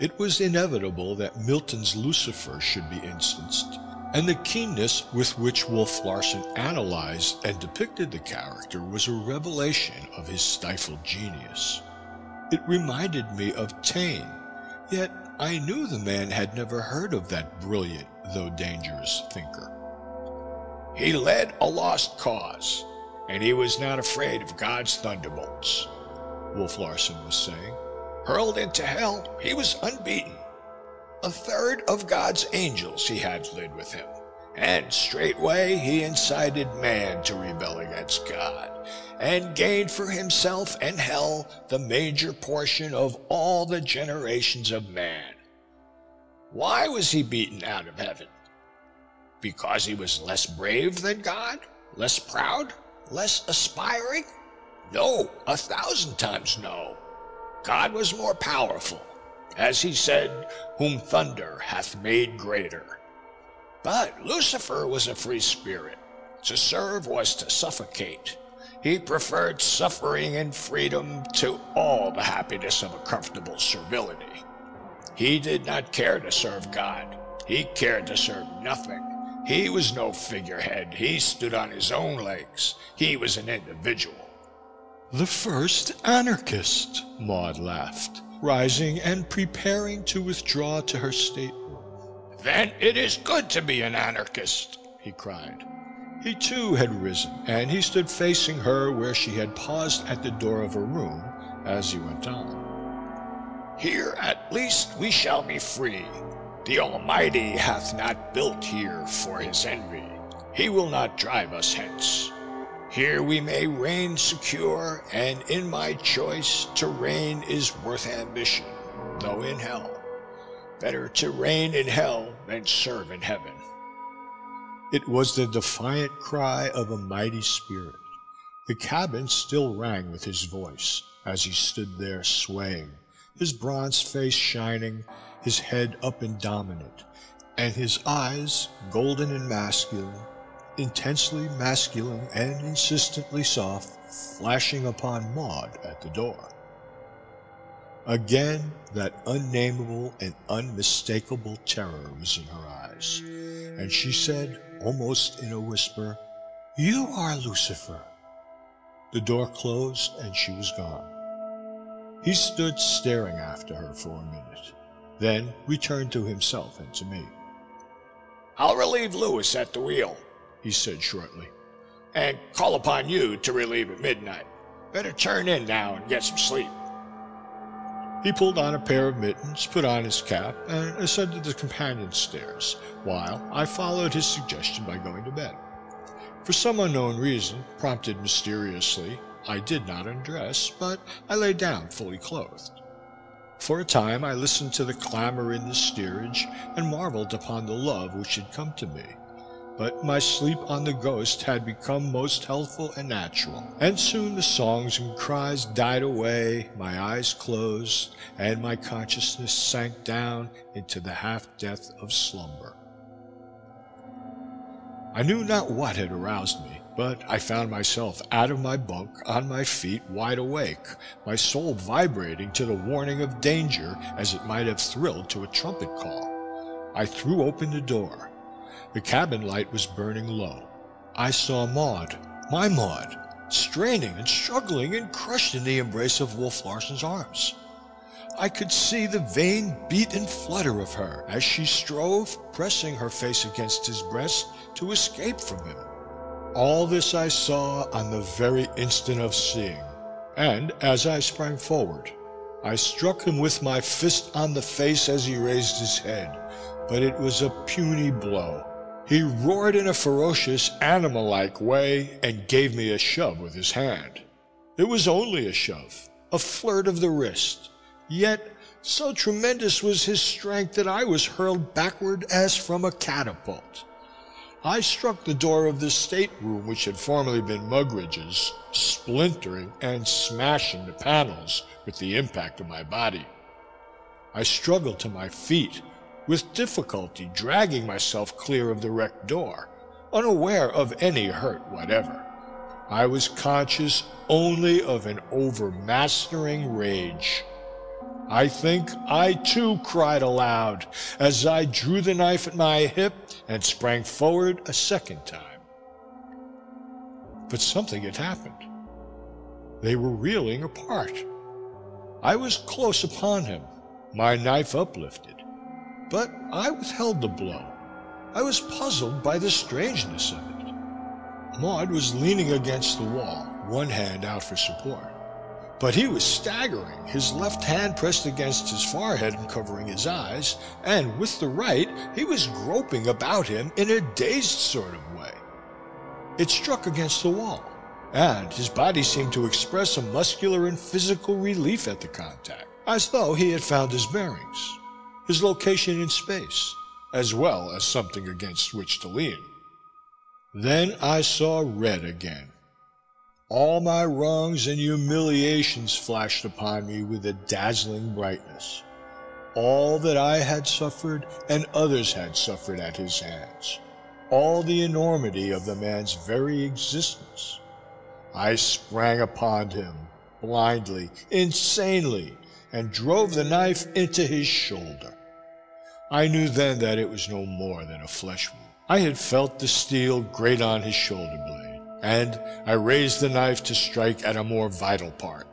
it was inevitable that Milton's Lucifer should be instanced, and the keenness with which Wolf Larsen analyzed and depicted the character was a revelation of his stifled genius. It reminded me of Taine, yet I knew the man had never heard of that brilliant though dangerous thinker. He led a lost cause, and he was not afraid of God's thunderbolts, Wolf Larsen was saying. Hurled into hell, he was unbeaten. A third of God's angels he had led with him, and straightway he incited man to rebel against God, and gained for himself and hell the major portion of all the generations of man. Why was he beaten out of heaven? Because he was less brave than God? Less proud? Less aspiring? No, a thousand times no. God was more powerful, as he said, whom thunder hath made greater. But Lucifer was a free spirit. To serve was to suffocate. He preferred suffering and freedom to all the happiness of a comfortable servility. He did not care to serve God. He cared to serve nothing. He was no figurehead. He stood on his own legs. He was an individual. The first anarchist, Maud laughed, rising and preparing to withdraw to her stateroom. Then it is good to be an anarchist, he cried. He too had risen, and he stood facing her where she had paused at the door of her room as he went on. Here at least we shall be free. The Almighty hath not built here for his envy. He will not drive us hence. Here we may reign secure, and in my choice, to reign is worth ambition, though in hell. Better to reign in hell than serve in heaven. It was the defiant cry of a mighty spirit. The cabin still rang with his voice as he stood there swaying, his bronze face shining, his head up and dominant, and his eyes, golden and masculine, intensely masculine and insistently soft, flashing upon Maud at the door. Again, that unnameable and unmistakable terror was in her eyes, and she said, almost in a whisper, You are Lucifer. The door closed and she was gone. He stood staring after her for a minute, then returned to himself and to me. I'll relieve Lewis at the wheel, he said shortly, and call upon you to relieve at midnight. Better turn in now and get some sleep. He pulled on a pair of mittens, put on his cap, and ascended the companion stairs, while I followed his suggestion by going to bed. For some unknown reason, prompted mysteriously, I did not undress, but I lay down fully clothed. For a time I listened to the clamor in the steerage and marveled upon the love which had come to me but my sleep on the ghost had become most healthful and natural, and soon the songs and cries died away, my eyes closed, and my consciousness sank down into the half-death of slumber. I knew not what had aroused me, but I found myself out of my bunk, on my feet, wide awake, my soul vibrating to the warning of danger as it might have thrilled to a trumpet call. I threw open the door. The cabin light was burning low. I saw Maud, my Maud, straining and struggling and crushed in the embrace of Wolf Larsen's arms. I could see the vain beat and flutter of her as she strove, pressing her face against his breast, to escape from him. All this I saw on the very instant of seeing, and as I sprang forward, I struck him with my fist on the face as he raised his head, but it was a puny blow he roared in a ferocious, animal like way and gave me a shove with his hand. It was only a shove, a flirt of the wrist. Yet, so tremendous was his strength that I was hurled backward as from a catapult. I struck the door of the stateroom, which had formerly been Mugridge's, splintering and smashing the panels with the impact of my body. I struggled to my feet with difficulty dragging myself clear of the wrecked door, unaware of any hurt whatever. I was conscious only of an overmastering rage. I think I too cried aloud as I drew the knife at my hip and sprang forward a second time. But something had happened. They were reeling apart. I was close upon him, my knife uplifted. But I withheld the blow. I was puzzled by the strangeness of it. Maud was leaning against the wall, one hand out for support. But he was staggering, his left hand pressed against his forehead and covering his eyes, and with the right, he was groping about him in a dazed sort of way. It struck against the wall, and his body seemed to express a muscular and physical relief at the contact, as though he had found his bearings his location in space, as well as something against which to lean. Then I saw red again. All my wrongs and humiliations flashed upon me with a dazzling brightness. all that I had suffered and others had suffered at his hands, all the enormity of the man's very existence. I sprang upon him, blindly, insanely, and drove the knife into his shoulder. I knew then that it was no more than a flesh wound. I had felt the steel grate on his shoulder blade, and I raised the knife to strike at a more vital part.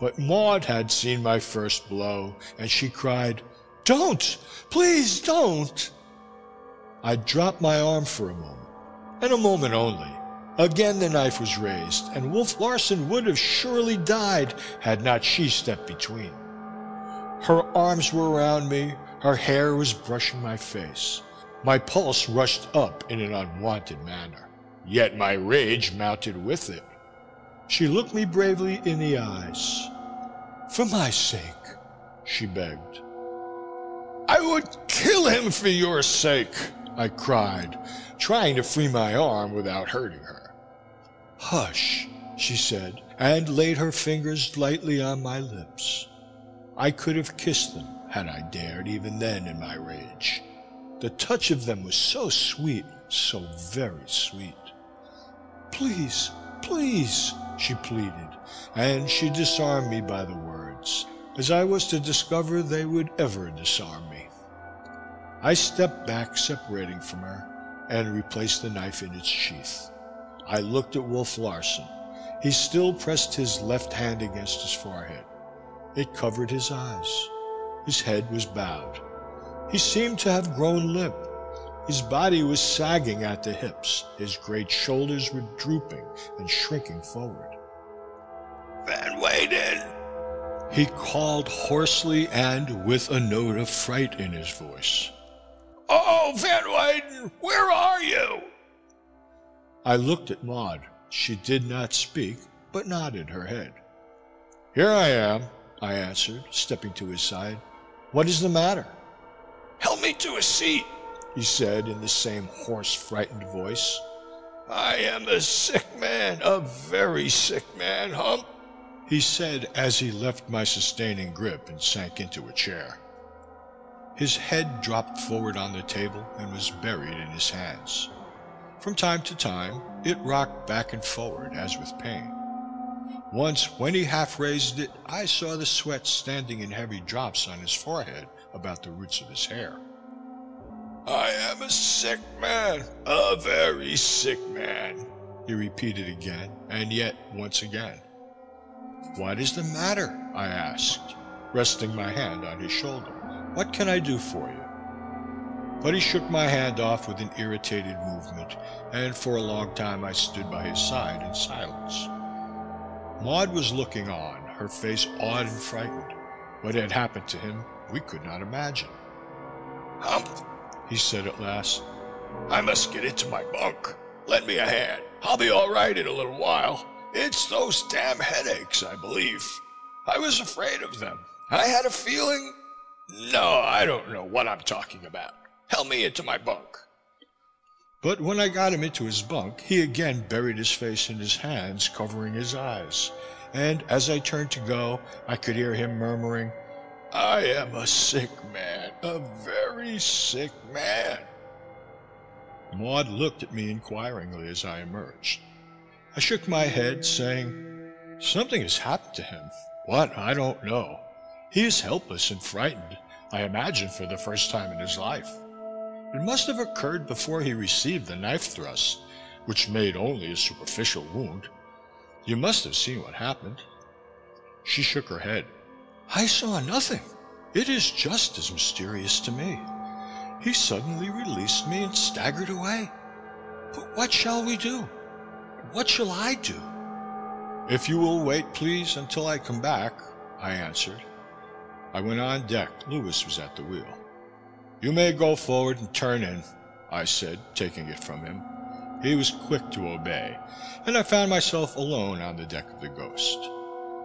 But Maud had seen my first blow, and she cried, Don't! Please don't! I dropped my arm for a moment, and a moment only. Again the knife was raised, and Wolf Larsen would have surely died had not she stepped between. Her arms were around me, her hair was brushing my face. My pulse rushed up in an unwanted manner, yet my rage mounted with it. She looked me bravely in the eyes. For my sake, she begged. I would kill him for your sake, I cried, trying to free my arm without hurting her. Hush, she said, and laid her fingers lightly on my lips. I could have kissed them had I dared, even then in my rage. The touch of them was so sweet, so very sweet. Please, please, she pleaded, and she disarmed me by the words, as I was to discover they would ever disarm me. I stepped back, separating from her, and replaced the knife in its sheath. I looked at Wolf Larsen. He still pressed his left hand against his forehead. It covered his eyes. His head was bowed. He seemed to have grown limp. His body was sagging at the hips. His great shoulders were drooping and shrinking forward. Van Weyden! He called hoarsely and with a note of fright in his voice. Oh, Van Weyden, where are you? I looked at Maud. She did not speak, but nodded her head. Here I am, I answered, stepping to his side. What is the matter? Help me to a seat, he said in the same hoarse, frightened voice. I am a sick man, a very sick man, Hump, he said as he left my sustaining grip and sank into a chair. His head dropped forward on the table and was buried in his hands. From time to time, it rocked back and forward as with pain. Once, when he half raised it, I saw the sweat standing in heavy drops on his forehead about the roots of his hair. I am a sick man, a very sick man, he repeated again, and yet once again. What is the matter? I asked, resting my hand on his shoulder. What can I do for you? But he shook my hand off with an irritated movement, and for a long time I stood by his side in silence. Maud was looking on, her face awed and frightened. What had happened to him, we could not imagine. Hump, he said at last. I must get into my bunk. Lend me a hand. I'll be all right in a little while. It's those damn headaches, I believe. I was afraid of them. I had a feeling. No, I don't know what I'm talking about. Help me into my bunk. But when I got him into his bunk, he again buried his face in his hands, covering his eyes. And as I turned to go, I could hear him murmuring, I am a sick man, a very sick man. Maud looked at me inquiringly as I emerged. I shook my head, saying, Something has happened to him. What? I don't know. He is helpless and frightened, I imagine for the first time in his life. It must have occurred before he received the knife thrust, which made only a superficial wound. You must have seen what happened. She shook her head. I saw nothing. It is just as mysterious to me. He suddenly released me and staggered away. But what shall we do? What shall I do? If you will wait, please, until I come back, I answered. I went on deck. Lewis was at the wheel. You may go forward and turn in, I said, taking it from him. He was quick to obey, and I found myself alone on the deck of the Ghost.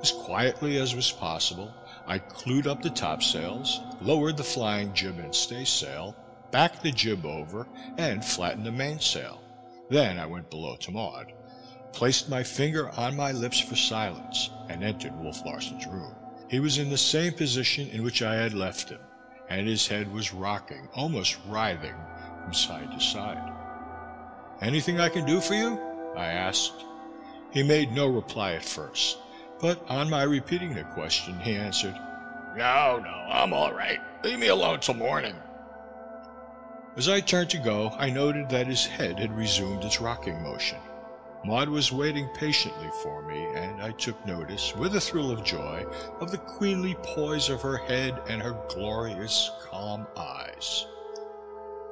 As quietly as was possible, I clewed up the topsails, lowered the flying jib and staysail, backed the jib over, and flattened the mainsail. Then I went below to Maud, placed my finger on my lips for silence, and entered Wolf Larsen's room. He was in the same position in which I had left him, and his head was rocking, almost writhing, from side to side. Anything I can do for you? I asked. He made no reply at first, but on my repeating the question, he answered, No, no, I'm all right. Leave me alone till morning. As I turned to go, I noted that his head had resumed its rocking motion. Maud was waiting patiently for me, and I took notice, with a thrill of joy, of the queenly poise of her head and her glorious, calm eyes.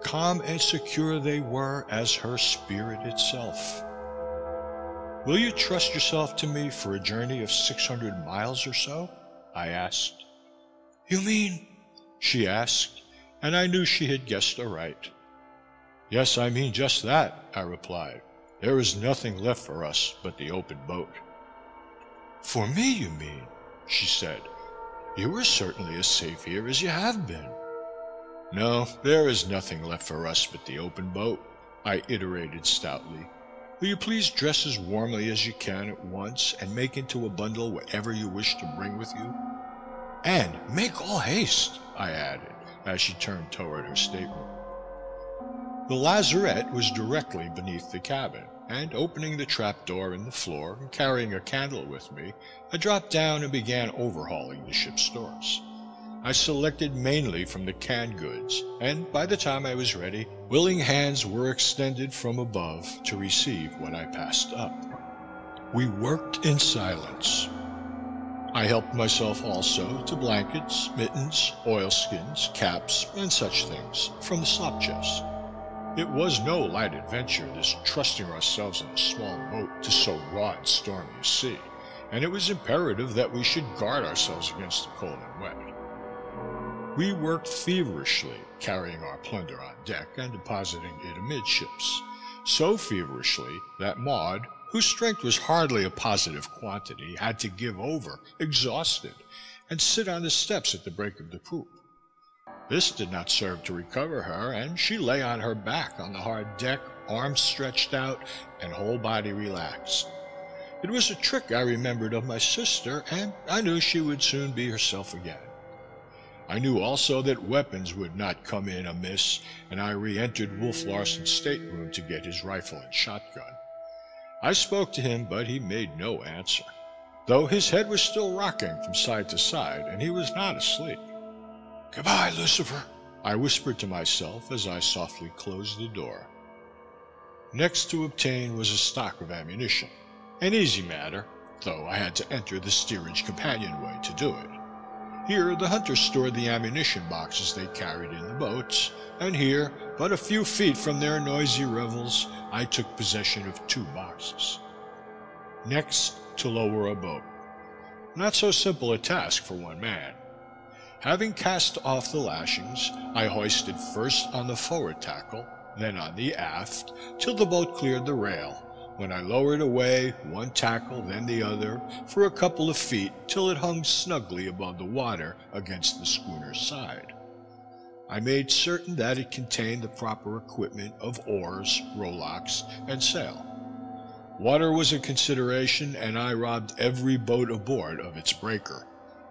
Calm and secure they were as her spirit itself. Will you trust yourself to me for a journey of 600 miles or so? I asked. You mean? She asked, and I knew she had guessed aright. Yes, I mean just that, I replied. There is nothing left for us but the open boat. For me, you mean? She said. You are certainly as safe here as you have been. No, there is nothing left for us but the open boat, I iterated stoutly. Will you please dress as warmly as you can at once and make into a bundle whatever you wish to bring with you? And make all haste, I added, as she turned toward her stateroom. The lazarette was directly beneath the cabin, and opening the trap door in the floor and carrying a candle with me, I dropped down and began overhauling the ship's stores. I selected mainly from the canned goods, and by the time I was ready, willing hands were extended from above to receive what I passed up. We worked in silence. I helped myself also to blankets, mittens, oilskins, caps, and such things from the slop chest. It was no light adventure, this trusting ourselves in a small boat to so raw and stormy a sea, and it was imperative that we should guard ourselves against the cold and wet. We worked feverishly, carrying our plunder on deck and depositing it amidships. So feverishly that Maud, whose strength was hardly a positive quantity, had to give over, exhausted, and sit on the steps at the break of the poop. This did not serve to recover her, and she lay on her back on the hard deck, arms stretched out and whole body relaxed. It was a trick I remembered of my sister, and I knew she would soon be herself again. I knew also that weapons would not come in amiss, and I re-entered Wolf Larsen's stateroom to get his rifle and shotgun. I spoke to him, but he made no answer, though his head was still rocking from side to side, and he was not asleep. Goodbye, Lucifer, I whispered to myself as I softly closed the door. Next to obtain was a stock of ammunition, an easy matter, though I had to enter the steerage companionway to do it. Here the hunters stored the ammunition boxes they carried in the boats, and here, but a few feet from their noisy revels, I took possession of two boxes. Next, to lower a boat. Not so simple a task for one man. Having cast off the lashings, I hoisted first on the forward tackle, then on the aft, till the boat cleared the rail, when I lowered away, one tackle, then the other, for a couple of feet, till it hung snugly above the water against the schooner's side. I made certain that it contained the proper equipment of oars, rowlocks, and sail. Water was a consideration, and I robbed every boat aboard of its breaker.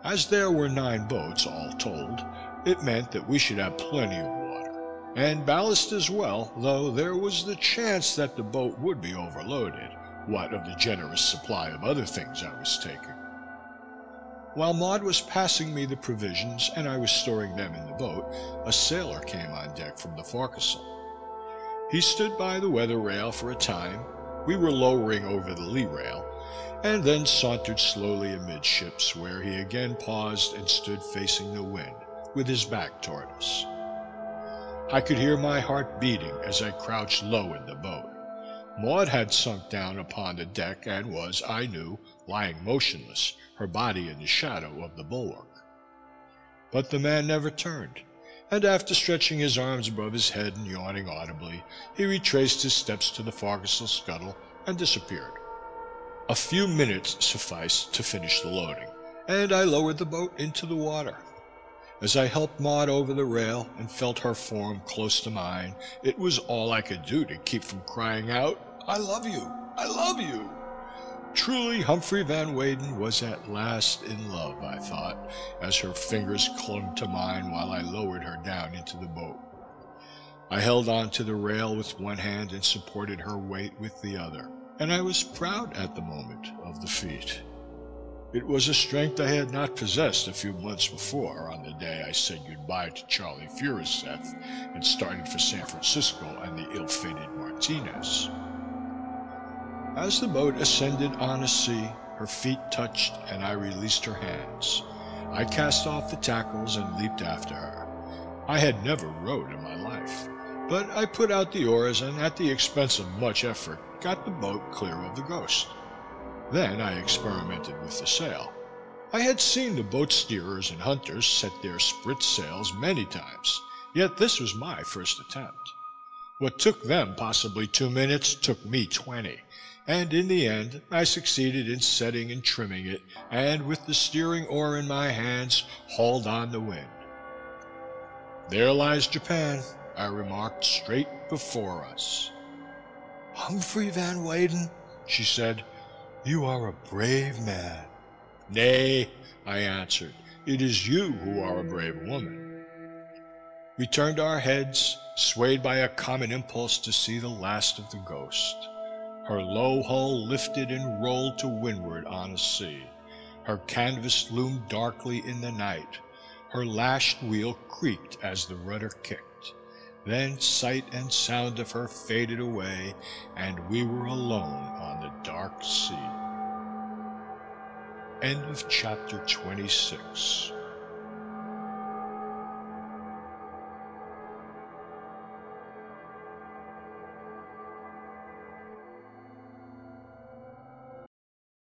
As there were nine boats, all told, it meant that we should have plenty of water, and ballast as well, though there was the chance that the boat would be overloaded, what of the generous supply of other things I was taking. While Maud was passing me the provisions and I was storing them in the boat, a sailor came on deck from the forecastle. He stood by the weather rail for a time, we were lowering over the lee rail, and then sauntered slowly amidships, where he again paused and stood facing the wind, with his back toward us. I could hear my heart beating as I crouched low in the boat. Maud had sunk down upon the deck and was, I knew, lying motionless, her body in the shadow of the bulwark. But the man never turned, and after stretching his arms above his head and yawning audibly, he retraced his steps to the forecastle scuttle and disappeared. A few minutes sufficed to finish the loading, and I lowered the boat into the water. As I helped Maud over the rail and felt her form close to mine, it was all I could do to keep from crying out, I love you! I love you! Truly, Humphrey Van Weyden was at last in love, I thought, as her fingers clung to mine while I lowered her down into the boat. I held on to the rail with one hand and supported her weight with the other, and I was proud at the moment of the feat. It was a strength I had not possessed a few months before, on the day I said goodbye to Charley Furuseth and started for San Francisco and the ill-fated Martinez. As the boat ascended on a sea, her feet touched and I released her hands. I cast off the tackles and leaped after her. I had never rowed in my life, but I put out the oars and at the expense of much effort got the boat clear of the ghost. Then I experimented with the sail. I had seen the boat steerers and hunters set their sprit sails many times, yet this was my first attempt. What took them possibly two minutes took me twenty and in the end I succeeded in setting and trimming it, and with the steering oar in my hands, hauled on the wind. There lies Japan, I remarked, straight before us. Humphrey Van Weyden, she said, you are a brave man. Nay, I answered, it is you who are a brave woman. We turned our heads, swayed by a common impulse to see the last of the ghost. Her low hull lifted and rolled to windward on a sea. Her canvas loomed darkly in the night. Her lashed wheel creaked as the rudder kicked. Then sight and sound of her faded away, and we were alone on the dark sea. End of chapter 26